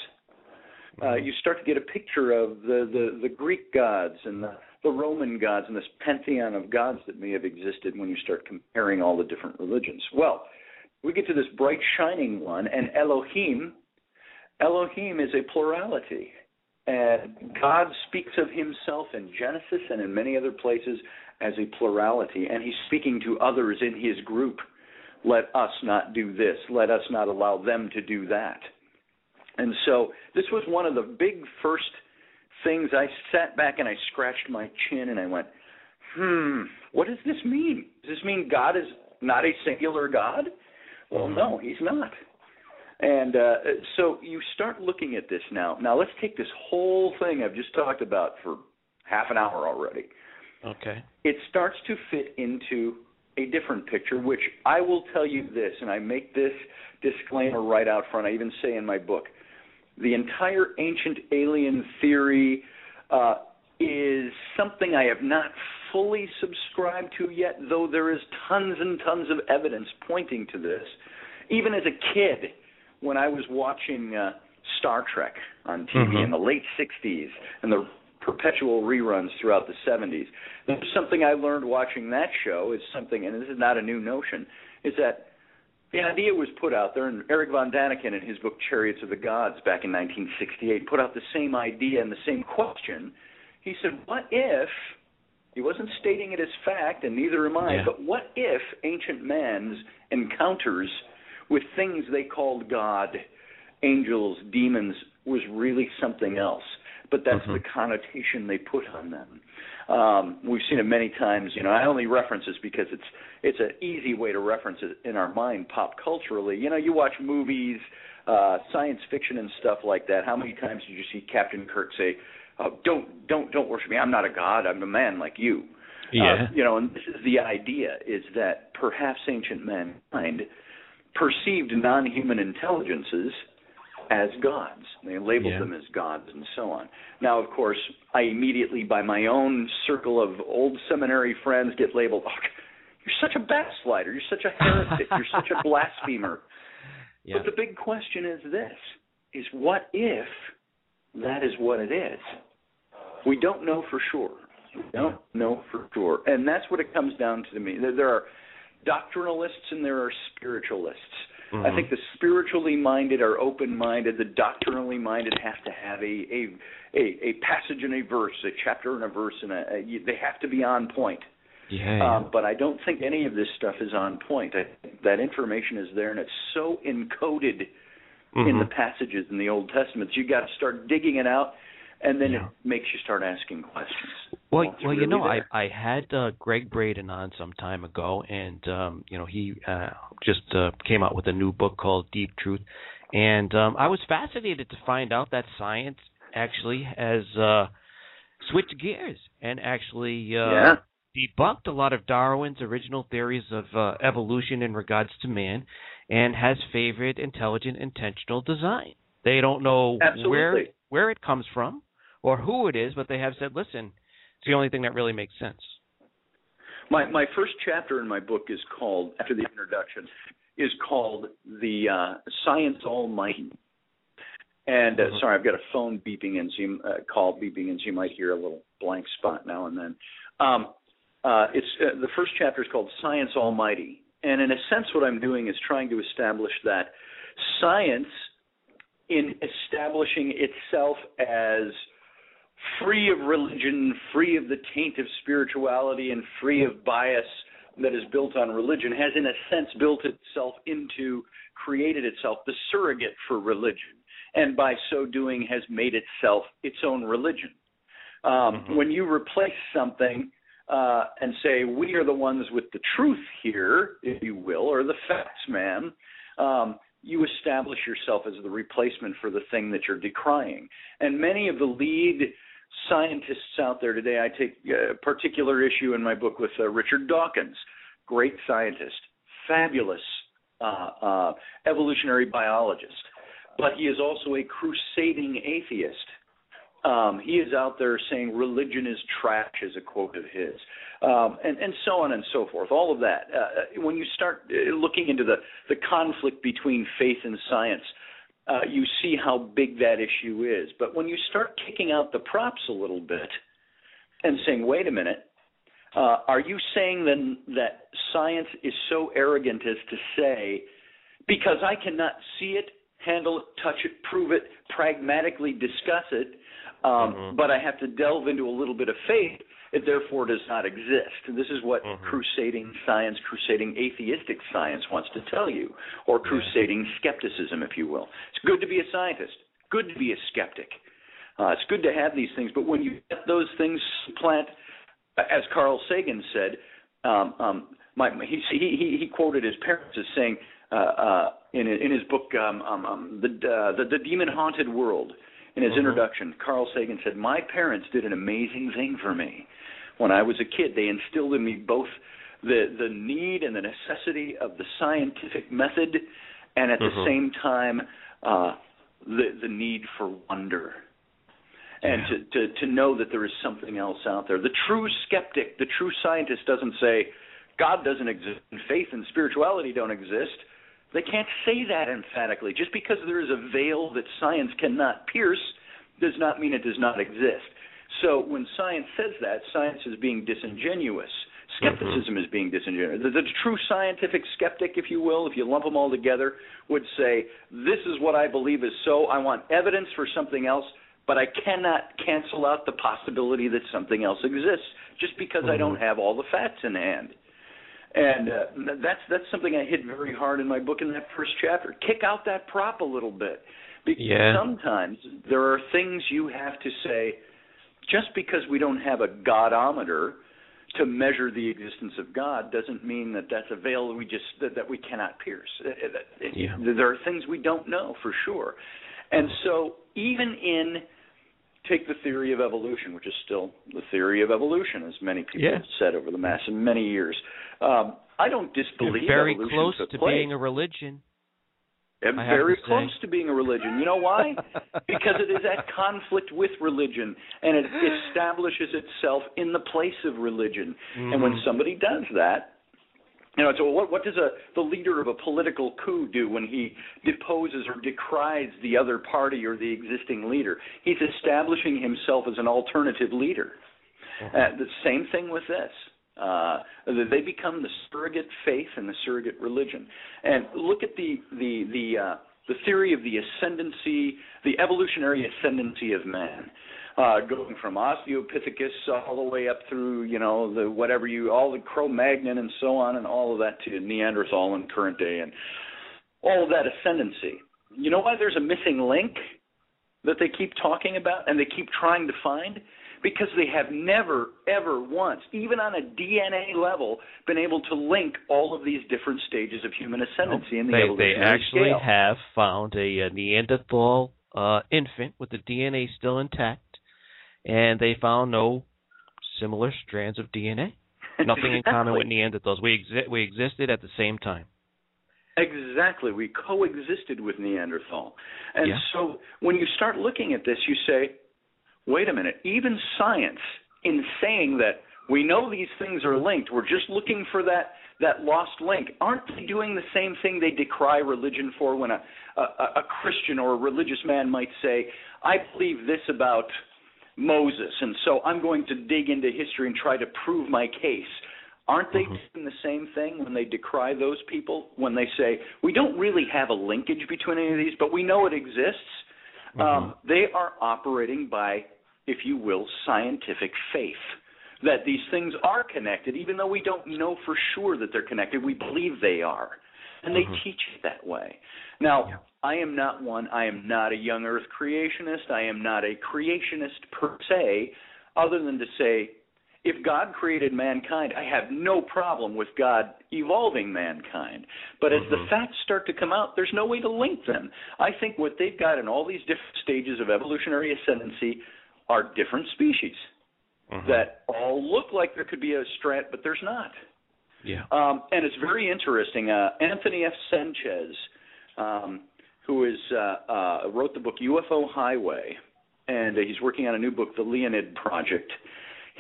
uh, you start to get a picture of the, the, the Greek gods and the the Roman gods and this pantheon of gods that may have existed when you start comparing all the different religions. Well, we get to this bright shining one, and Elohim. Elohim is a plurality. And God speaks of himself in Genesis and in many other places as a plurality, and he's speaking to others in his group. Let us not do this. Let us not allow them to do that. And so this was one of the big first things, I sat back and I scratched my chin and I went, hmm, what does this mean? Does this mean God is not a singular God? Well, no, he's not. And uh, so you start looking at this now. Now let's take this whole thing I've just talked about for half an hour already.
Okay.
It starts to fit into a different picture, which I will tell you this, and I make this disclaimer right out front. I even say in my book the entire ancient alien theory uh, is something I have not fully subscribed to yet, though there is tons and tons of evidence pointing to this. Even as a kid, when I was watching uh, Star Trek on TV mm-hmm. in the late 60s and the perpetual reruns throughout the 70s, there's something I learned watching that show is something, and this is not a new notion, is that the idea was put out there, and Erich von Däniken, in his book Chariots of the Gods, back in 1968, put out the same idea and the same question. He said, "What if?" He wasn't stating it as fact, and neither am I.
Yeah.
But what if ancient man's encounters with things they called God, angels, demons, was really something else? But that's mm-hmm. the connotation they put on them. Um, we've seen it many times. You know, I only reference this because it's it's an easy way to reference it in our mind, pop culturally. You know, you watch movies, uh, science fiction, and stuff like that. How many times did you see Captain Kirk say, oh, "Don't don't don't worship me. I'm not a god. I'm a man like you."
Yeah.
Uh, you know, and this is the idea: is that perhaps ancient mankind perceived non-human intelligences as gods. They labeled
yeah.
them as gods and so on. Now, of course, I immediately, by my own circle of old seminary friends, get labeled, oh, you're such a backslider, you're such a heretic, you're such a [LAUGHS] blasphemer.
Yeah.
But the big question is this, is what if that is what it is? We don't know for sure. We don't know for sure. And that's what it comes down to me. There are doctrinalists and there are spiritualists. I think the spiritually minded are open minded. The doctrinally minded have to have a a a, a passage and a verse, a chapter and a verse, and a, a, they have to be on point.
Yeah.
Um, but I don't think any of this stuff is on point. I, that information is there, and it's so encoded
mm-hmm.
in the passages in the Old Testament. You got to start digging it out, and then
Yeah.
it makes you start asking questions.
Well, well, you know, I
there.
I had uh, Gregg Braden on some time ago, and um, you know, he uh, just uh, came out with a new book called Deep Truth, and um, I was fascinated to find out that science actually has uh, switched gears and actually uh,
yeah.
debunked a lot of Darwin's original theories of uh, evolution in regards to man, and has favored intelligent, intentional design. They don't know where where it comes from or who it is, but they have said, listen, it's the only thing that really makes sense.
My my first chapter in my book is called after the introduction is called the uh, Science Almighty. And uh,
Mhm.
sorry, I've got a phone beeping in, so you, uh, call beeping in, so you might hear a little blank spot now and then. Um, uh, it's uh, the first chapter is called Science Almighty, and in a sense, what I'm doing is trying to establish that science, in establishing itself as free of religion, free of the taint of spirituality, and free of bias that is built on religion, has in a sense built itself into, created itself the surrogate for religion, and by so doing has made itself its own religion. Um,
Mhm.
When you replace something uh, and say, we are the ones with the truth here, if you will, or the facts man, um, you establish yourself as the replacement for the thing that you're decrying. And many of the lead scientists out there today, I take uh, particular issue in my book with uh, Richard Dawkins, great scientist, fabulous uh, uh, evolutionary biologist, but he is also a crusading atheist. Um, he is out there saying religion is trash, is a quote of his, um, and, and so on and so forth. All of that. Uh, when you start uh, looking into the, the conflict between faith and science, uh, you see how big that issue is. But when you start kicking out the props a little bit and saying, wait a minute, uh, are you saying then that science is so arrogant as to say, because I cannot see it, handle it, touch it, prove it, pragmatically discuss it, um,
Mhm.
but I have to delve into a little bit of faith, it therefore does not exist. And this is what
Mhm.
crusading science, crusading atheistic science wants to tell you, or crusading skepticism, if you will. It's good to be a scientist, good to be a skeptic. Uh, it's good to have these things, but when you let those things plant, as Carl Sagan said, um, um, my, he, he he quoted his parents as saying uh, uh, in in his book um, um, um, the, uh, the the demon haunted world. In his
Mhm.
introduction, Carl Sagan said, "My parents did an amazing thing for me. When I was a kid, they instilled in me both the the need and the necessity of the scientific method, and at the
Mhm.
same time, uh, the the need for wonder." and
Yeah.
to, to to know that there is something else out there. The true skeptic, the true scientist doesn't say God doesn't exist and faith and spirituality don't exist. They can't say that emphatically. Just because there is a veil that science cannot pierce does not mean it does not exist. So when science says that, science is being disingenuous. Skepticism is being disingenuous. The, the true scientific skeptic, if you will, if you lump them all together, would say, This is what I believe is so. I want evidence for something else, but I cannot cancel out the possibility that something else exists just because I don't have all the facts in hand. And uh, that's that's something I hit very hard in my book in that first chapter. Kick out that prop a little bit, because
Yeah.
sometimes there are things you have to say. Just because we don't have a godometer to measure the existence of God doesn't mean that that's a veil we just that, that we cannot pierce.
Yeah.
There are things we don't know for sure, and so even in take the theory of evolution, which is still the theory of evolution, as many people
Yeah.
have said over the mass many years. Um, I don't disbelieve
very
evolution
close to
place.
being a religion.
And very close to being a religion. You know why? [LAUGHS] because it is at conflict with religion, and it establishes itself in the place of religion. And when
Mhm.
somebody does that, you know, so what, what does a the leader of a political coup do when he deposes or decries the other party or the existing leader? He's establishing himself as an alternative leader. Uh, the same thing with this. Uh, they become the surrogate faith and the surrogate religion. And look at the the the uh, the theory of the ascendancy, the evolutionary ascendancy of man, uh, going from Australopithecus all the way up through you know the whatever you all the Cro-Magnon and so on and all of that to Neanderthal and current day and all of that ascendancy. You know why there's a missing link that they keep talking about and they keep trying to find? Because they have never, ever once, even on a DNA level, been able to link all of these different stages of human ascendancy in the
they,
evolutionary
They actually
scale.
have found a, a Neanderthal uh, infant with the DNA still intact, and they found no similar strands of DNA. [LAUGHS] Nothing in common with Neanderthals. We exi- we existed at the same time.
Exactly. We coexisted with Neanderthal. And
Yeah.
so when you start looking at this, you say, wait a minute, even science, in saying that we know these things are linked, we're just looking for that, that lost link, aren't they doing the same thing they decry religion for when a, a, a Christian or a religious man might say, I believe this about Moses, and so I'm going to dig into history and try to prove my case? Aren't they doing the same thing when they decry those people? When they say, we don't really have a linkage between any of these, but we know it exists? Um, they are operating by, if you will, scientific faith that these things are connected, even though we don't know for sure that they're connected. We believe they are. And they mm-hmm. teach it that way. Now, I am not one, I am not a young earth creationist. I am not a creationist per se, other than to say, if God created mankind, I have no problem with God evolving mankind. But as the mm-hmm. facts start to come out, there's no way to link them. I think what they've got in all these different stages of evolutionary ascendancy are different species that all look like there could be a strand, but there's not.
Yeah.
Um, and it's very interesting. Uh, Anthony F. Sanchez, um, who is uh, uh, wrote the book UFO Highway, and uh, he's working on a new book, The Leonid Project.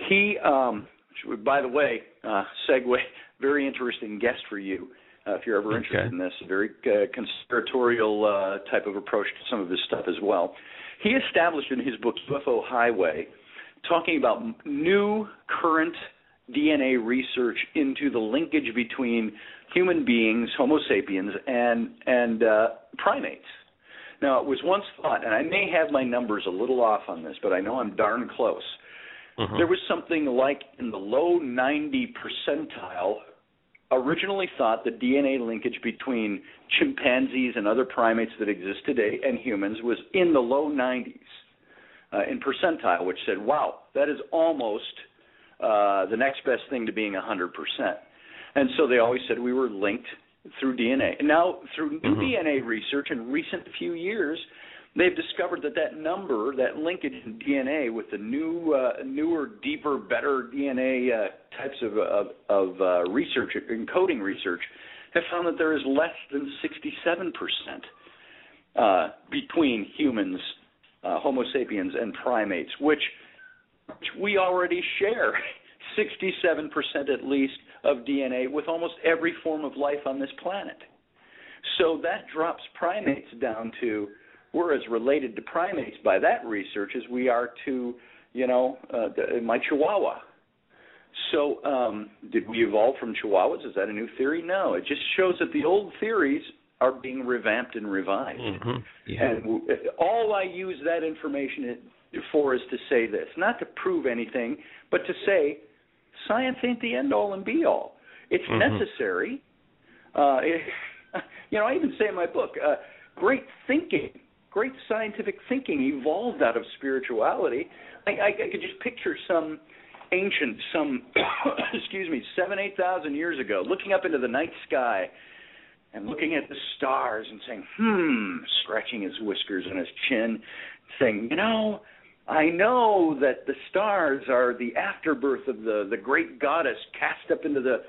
He, um, by the way, uh, segue, very interesting guest for you. Uh, if you're ever interested
Okay.
in this, very uh, conspiratorial uh, type of approach to some of this stuff as well. He established in his book UFO Highway, talking about new current DNA research into the linkage between human beings, Homo sapiens, and and uh, primates. Now, it was once thought, and I may have my numbers a little off on this, but I know I'm darn close. There was something like in the low 90 percentile originally thought the DNA linkage between chimpanzees and other primates that exist today and humans was in the low 90s uh, in percentile, which said, wow, that is almost uh, the next best thing to being 100%. And so they always said we were linked through DNA. And now, through new DNA research in recent few years, they've discovered that that number, that linkage in DNA with the new, uh, newer, deeper, better DNA uh, types of, of, of uh, research, encoding research, have found that there is less than 67% uh, between humans, uh, Homo sapiens, and primates, which, which we already share [LAUGHS] 67% at least of DNA with almost every form of life on this planet. So that drops primates down to we're as related to primates by that research as we are to, you know, uh, the, my Chihuahua. So, um, did we evolve from Chihuahuas? Is that a new theory? No. It just shows that the old theories are being revamped and revised.
Mhm. Yeah.
And w- all I use that information for is to say this, not to prove anything, but to say science ain't the end all and be all. It's
Mhm.
necessary. Uh, it, [LAUGHS] you know, I even say in my book, uh, great thinking, great scientific thinking evolved out of spirituality. I, I, I could just picture some ancient, some [COUGHS] excuse me, seven, eight thousand years ago, looking up into the night sky and looking at the stars and saying, hmm, scratching his whiskers and his chin, saying, you know, I know that the stars are the afterbirth of the, the great goddess cast up into the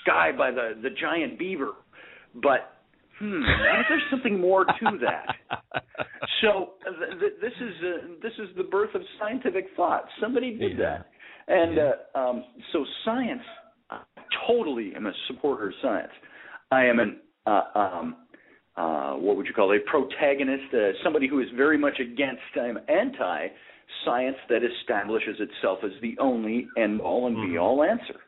sky by the, the giant beaver. But, hmm, there's something more to that? [LAUGHS] [LAUGHS] So th- th- this is uh, this is the birth of scientific thought. Somebody did
Yeah.
that, and uh, um, so science. I totally am a supporter of science. I am an uh, um, uh, what would you call it, a protagonist, uh, somebody who is very much against. I'm anti science that establishes itself as the only end all and be all answer.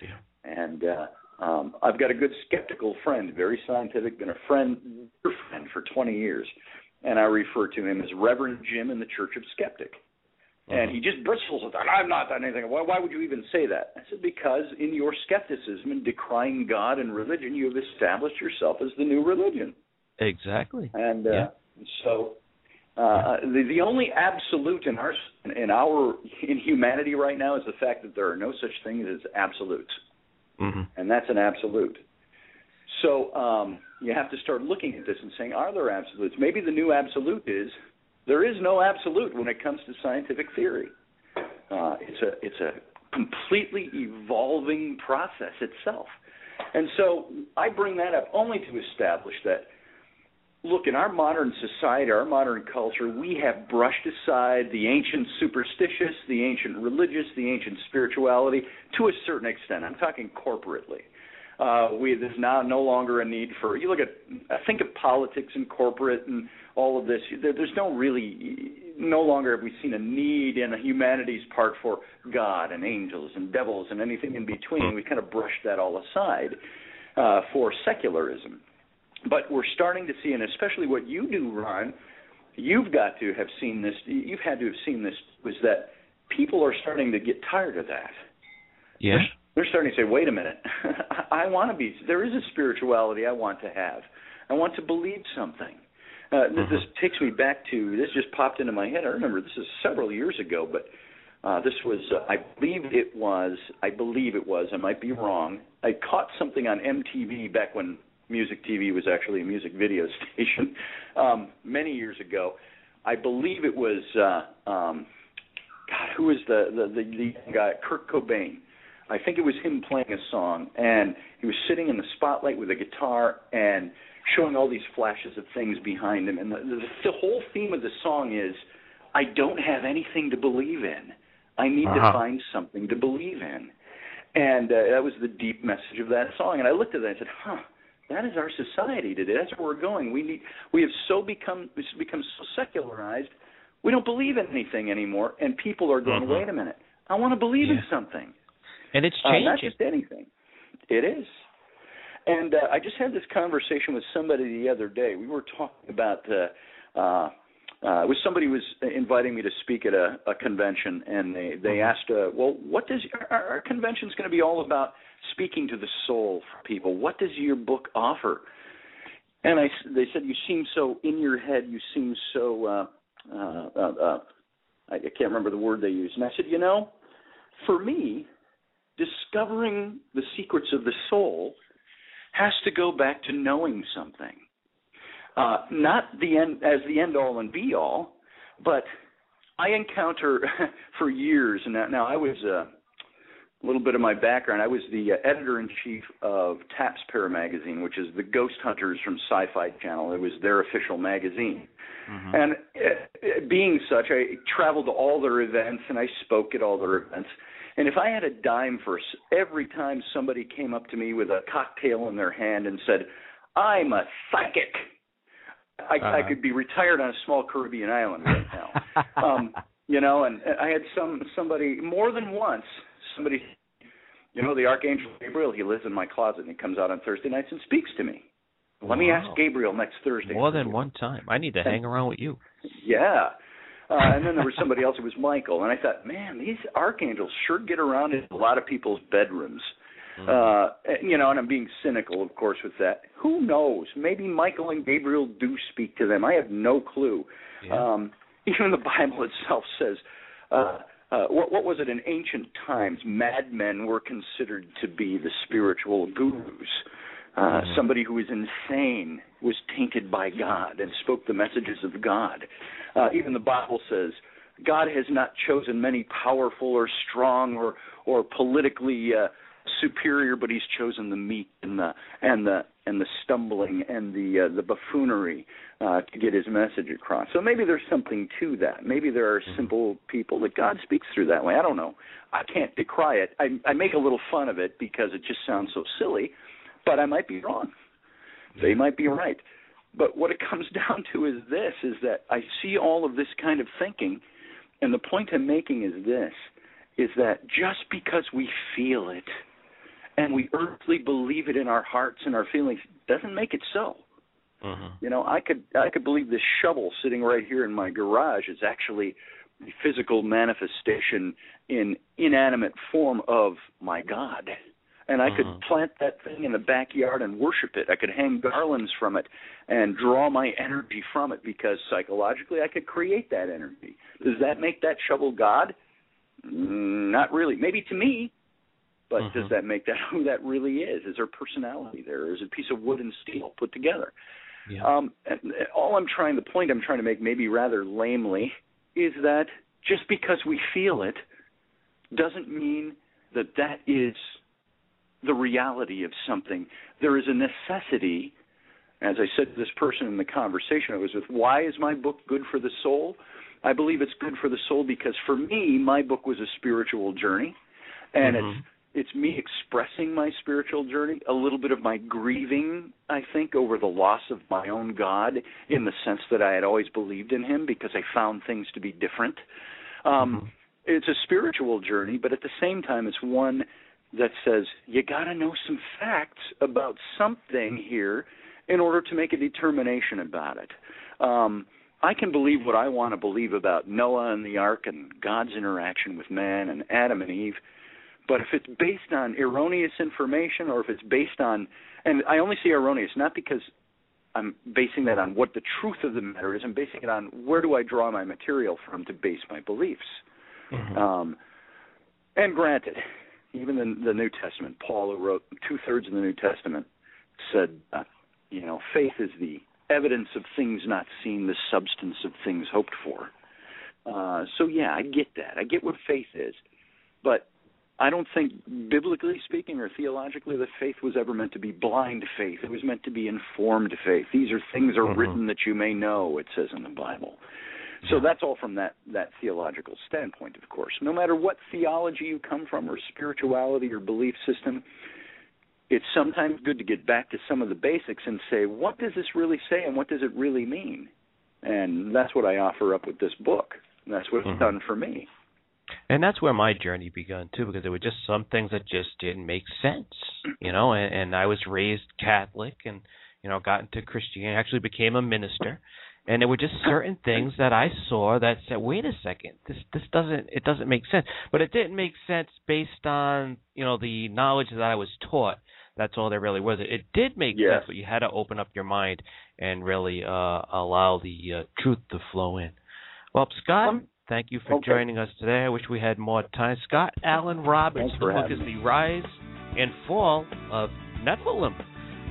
Yeah. and uh, um, I've got a good skeptical friend, very scientific, been a friend, dear friend for 20 years, and I refer to him as Reverend Jim in the Church of Skeptic. And he just bristles at that. I've not done anything. Why, why would you even say that? I said, because in your skepticism and decrying God and religion, you have established yourself as the new religion.
Exactly.
And uh,
yeah.
so uh, the the only absolute in our in our in humanity right now is the fact that there are no such things as absolutes,
mm-hmm.
and that's an absolute. So um, you have to start looking at this and saying, are there absolutes? Maybe the new absolute is there is no absolute when it comes to scientific theory. Uh, it's a it's a completely evolving process itself, and so I bring that up only to establish that look, in our modern society, our modern culture, we have brushed aside the ancient superstitious, the ancient religious, the ancient spirituality to a certain extent. I'm talking corporately. Uh, we there's now no longer a need for you look at think of politics and corporate and all of this. There, there's no really no longer have we seen a need in humanity's part for God and angels and devils and anything in between. We kind of brushed that all aside uh, for secularism but we're starting to see, and especially what you do, Ron, you've got to have seen this. You've had to have seen this. Was that people are starting to get tired of that?
Yeah.
They're, they're starting to say, "Wait a minute, [LAUGHS] I want to be. There is a spirituality I want to have. I want to believe something." Uh, mm-hmm. This takes me back to this. Just popped into my head. I remember this is several years ago, but uh, this was, uh, I believe it was, I believe it was, I might be wrong. I caught something on MTV back when Music TV was actually a music video [LAUGHS] station um, many years ago. I believe it was uh, um, God, who was the the the, the guy? Kurt Cobain. I think it was him playing a song, and he was sitting in the spotlight with a guitar and showing all these flashes of things behind him. And the, the, the whole theme of the song is, I don't have anything to believe in. I need uh-huh. to find something to believe in. And uh, that was the deep message of that song. And I looked at that and said, huh that is our society today. That's where we're going. We need we have so become become so secularized. We don't believe in anything anymore, and people are going.
Mm-hmm.
Wait a minute, I want to believe
yeah.
in something.
And it's
uh,
changing.
not just anything. It is. And uh, I just had this conversation with somebody the other day. We were talking about uh, uh, uh, was somebody was inviting me to speak at a, a convention, and they they mm-hmm. asked, uh, "Well, what does our, our convention's going to be all about? Speaking to the soul for people. What does your book offer?" And I they said, "You seem so in your head. You seem so uh, uh, uh, uh, I, I can't remember the word they used." And I said, "You know, for me, discovering the secrets of the soul has to go back to knowing something." Uh, not the end as the end all and be all, but I encounter [LAUGHS] for years and now, now I was uh, a little bit of my background. I was the uh, editor in chief of Taps Para magazine, which is the ghost hunters from Sci-Fi Channel. It was their official magazine. Mm-hmm. And uh, being such, I traveled to all their events and I spoke at all their events. And if I had a dime for every time somebody came up to me with a cocktail in their hand and said, "I'm a psychic," I, uh-huh. I could be retired on a small Caribbean island right now. [LAUGHS] um, you know, and I had some somebody more than once somebody, you know, the Archangel Gabriel. He lives in my closet and he comes out on Thursday nights and speaks to me. Let wow. me ask Gabriel next Thursday.
More than one time. I need to hang around with you. [LAUGHS]
Yeah. Uh, and then there was somebody else. It was Michael, and I thought, man, these archangels sure get around in a lot of people's bedrooms. Mm-hmm. Uh, you know, and I'm being cynical, of course, with that. Who knows? Maybe Michael and Gabriel do speak to them. I have no clue.
Yeah.
Um, even the Bible itself says, uh, uh, what, what was it in ancient times? Madmen were considered to be the spiritual gurus. Uh, mm-hmm. Somebody who was insane was tainted by God and spoke the messages of God. Uh, even the Bible says God has not chosen many powerful or strong or or politically uh, superior, but he's chosen the meek and the and the and the stumbling and the uh, the buffoonery uh, to get his message across. So maybe there's something to that. Maybe there are mm-hmm. simple people that God speaks through that way. I don't know. I can't decry it. I, I make a little fun of it because it just sounds so silly, but I might be wrong. They might be right. But what it [LAUGHS] comes down to is this: is that I see all of this kind of thinking, and the point I'm making is this: is that just because we feel it and we earnestly believe it in our hearts and our feelings, doesn't make it so.
Mm-hmm.
You know, I could I could believe this shovel sitting right here in my garage is actually the physical manifestation in inanimate form of my God. And I could
Mhm.
plant that thing in the backyard and worship it. I could hang garlands from it and draw my energy from it because psychologically I could create that energy. Does that make that shovel God? Not really. Maybe to me, but
Mhm.
does that make that [LAUGHS] who that really is? Is there personality there? Is it a piece of wood and steel put together?
Yeah.
Um, and all I'm trying, the point I'm trying to make, maybe rather lamely, is that just because we feel it doesn't mean that that is the reality of something. There is a necessity, as I said to this person in the conversation I was with, why is my book good for the soul? I believe it's good for the soul because for me, my book was a spiritual journey, and
Mhm.
it's it's me expressing my spiritual journey, a little bit of my grieving, I think, over the loss of my own God in the sense that I had always believed in him because I found things to be different. Um,
Mhm.
It's a spiritual journey, but at the same time, it's one that says you got to know some facts about something here in order to make a determination about it. Um, I can believe what I want to believe about Noah and the ark and God's interaction with man and Adam and Eve. But if it's based on erroneous information or if it's based on, and I only say erroneous not because I'm basing that on what the truth of the matter is, I'm basing it on where do I draw my material from to base my beliefs.
Mhm.
Um, and granted, even in the New Testament, Paul, who wrote two thirds of the New Testament, said, uh, you know, faith is the evidence of things not seen, the substance of things hoped for. Uh, so yeah, I get that. I get what faith is, but I don't think, biblically speaking or theologically, that faith was ever meant to be blind faith. It was meant to be informed faith. These are things are
Mhm.
written that you may know. It says in the Bible. So that's all from that that theological standpoint, of course. No matter what theology you come from, or spirituality, or belief system, it's sometimes good to get back to some of the basics and say, what does this really say, and what does it really mean? And that's what I offer up with this book. And that's what it's
Mhm.
done for me.
And that's where my journey began too, because there were just some things that just didn't make sense, you know. And, and I was raised Catholic, and you know, got into Christianity. Actually, became a minister, and there were just certain [LAUGHS] things that I saw that said, "Wait a second, this this doesn't it doesn't make sense." But it didn't make sense based on you know the knowledge that I was taught. That's all there really was. It, it did make
Yes.
sense, but you had to open up your mind and really uh, allow the uh, truth to flow in. Well, Scott,
Um,
thank you for
okay.
joining us today. I wish we had more time. Scott Alan Roberts. The book is The Rise and Fall of Nephilim,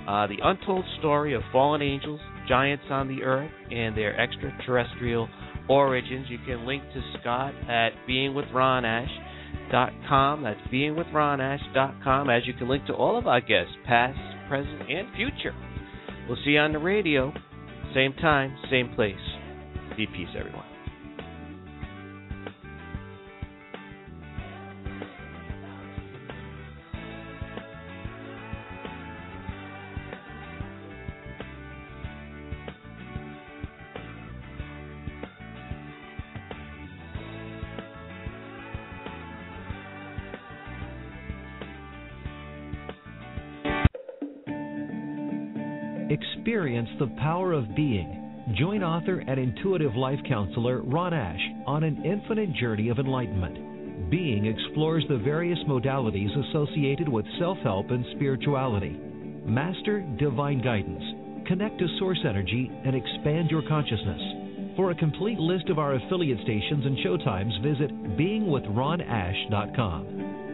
uh, the untold story of fallen angels, giants on the earth, and their extraterrestrial origins. You can link to Scott at beingwithronash.com. That's beingwithronash.com, as you can link to all of our guests, past, present, and future. We'll see you on the radio, same time, same place. Be peace, everyone.
The power of being. Join author and intuitive life counselor Ron Ash on an infinite journey of enlightenment. Being explores the various modalities associated with self help and spirituality. Master divine guidance. Connect to source energy and expand your consciousness. For a complete list of our affiliate stations and showtimes, visit beingwithronash.com.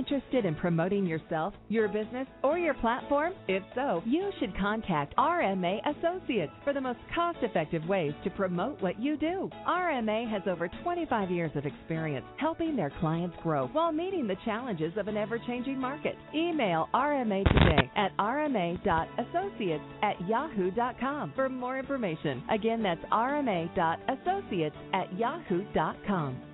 interested in promoting yourself, your business, or your platform? If so, you should contact RMA Associates for the most cost effective ways to promote what you do. RMA has over 25 years of experience helping their clients grow while meeting the challenges of an ever changing market. Email RMA today at rma.associates at yahoo.com for more information. Again, that's rma.associates at yahoo.com.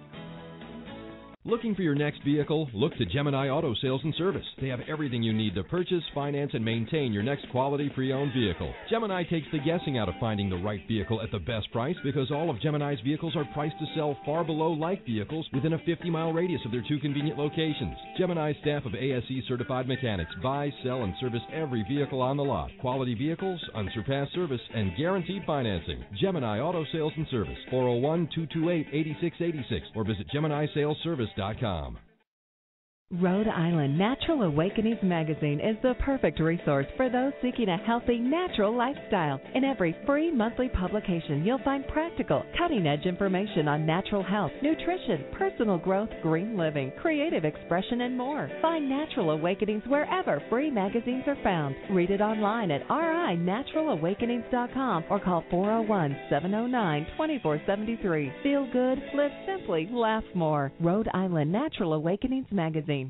Looking for your next vehicle? Look to Gemini Auto Sales and Service. They have everything you need to purchase, finance, and maintain your next quality pre owned vehicle. Gemini takes the guessing out of finding the right vehicle at the best price because all of Gemini's vehicles are priced to sell far below like vehicles within a 50 mile radius of their two convenient locations. Gemini's staff of ASE certified mechanics buy, sell, and service every vehicle on the lot. Quality vehicles, unsurpassed service, and guaranteed financing. Gemini Auto Sales and Service, 401 228 8686, or visit Gemini Sales Service com.
Rhode Island Natural Awakenings magazine is the perfect resource for those seeking a healthy, natural lifestyle. In every free monthly publication, you'll find practical, cutting edge information on natural health, nutrition, personal growth, green living, creative expression, and more. Find Natural Awakenings wherever free magazines are found. Read it online at rinaturalawakenings.com or call 401 709 2473. Feel good, live simply, laugh more. Rhode Island Natural Awakenings magazine.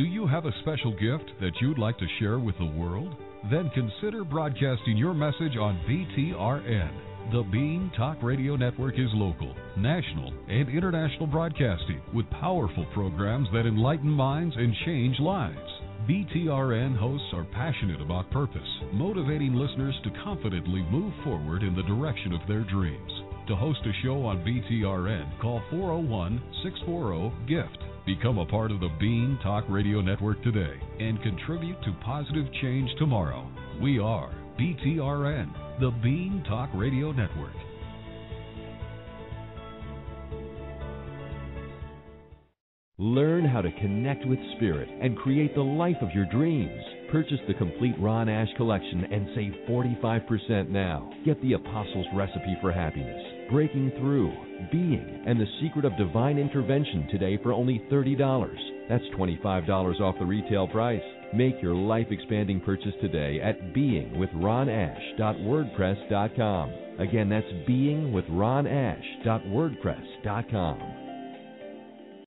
Do you have a special gift that you'd like to share with the world? Then consider broadcasting your message on BTRN. The Being Talk Radio Network is local, national, and international broadcasting with powerful programs that enlighten minds and change lives. BTRN hosts are passionate about purpose, motivating listeners to confidently move forward in the direction of their dreams. To host a show on BTRN, call 401 640 GIFT. Become a part of the Being Talk Radio Network today and contribute to positive change tomorrow. We are BTRN, the Being Talk Radio Network.
Learn how to connect with spirit and create the life of your dreams. Purchase the complete Ron Ash collection and save 45% now. Get the Apostles' Recipe for Happiness, Breaking Through, Being, and the Secret of Divine Intervention today for only $30. That's $25 off the retail price. Make your life expanding purchase today at beingwithronash.wordpress.com. Again, that's beingwithronash.wordpress.com.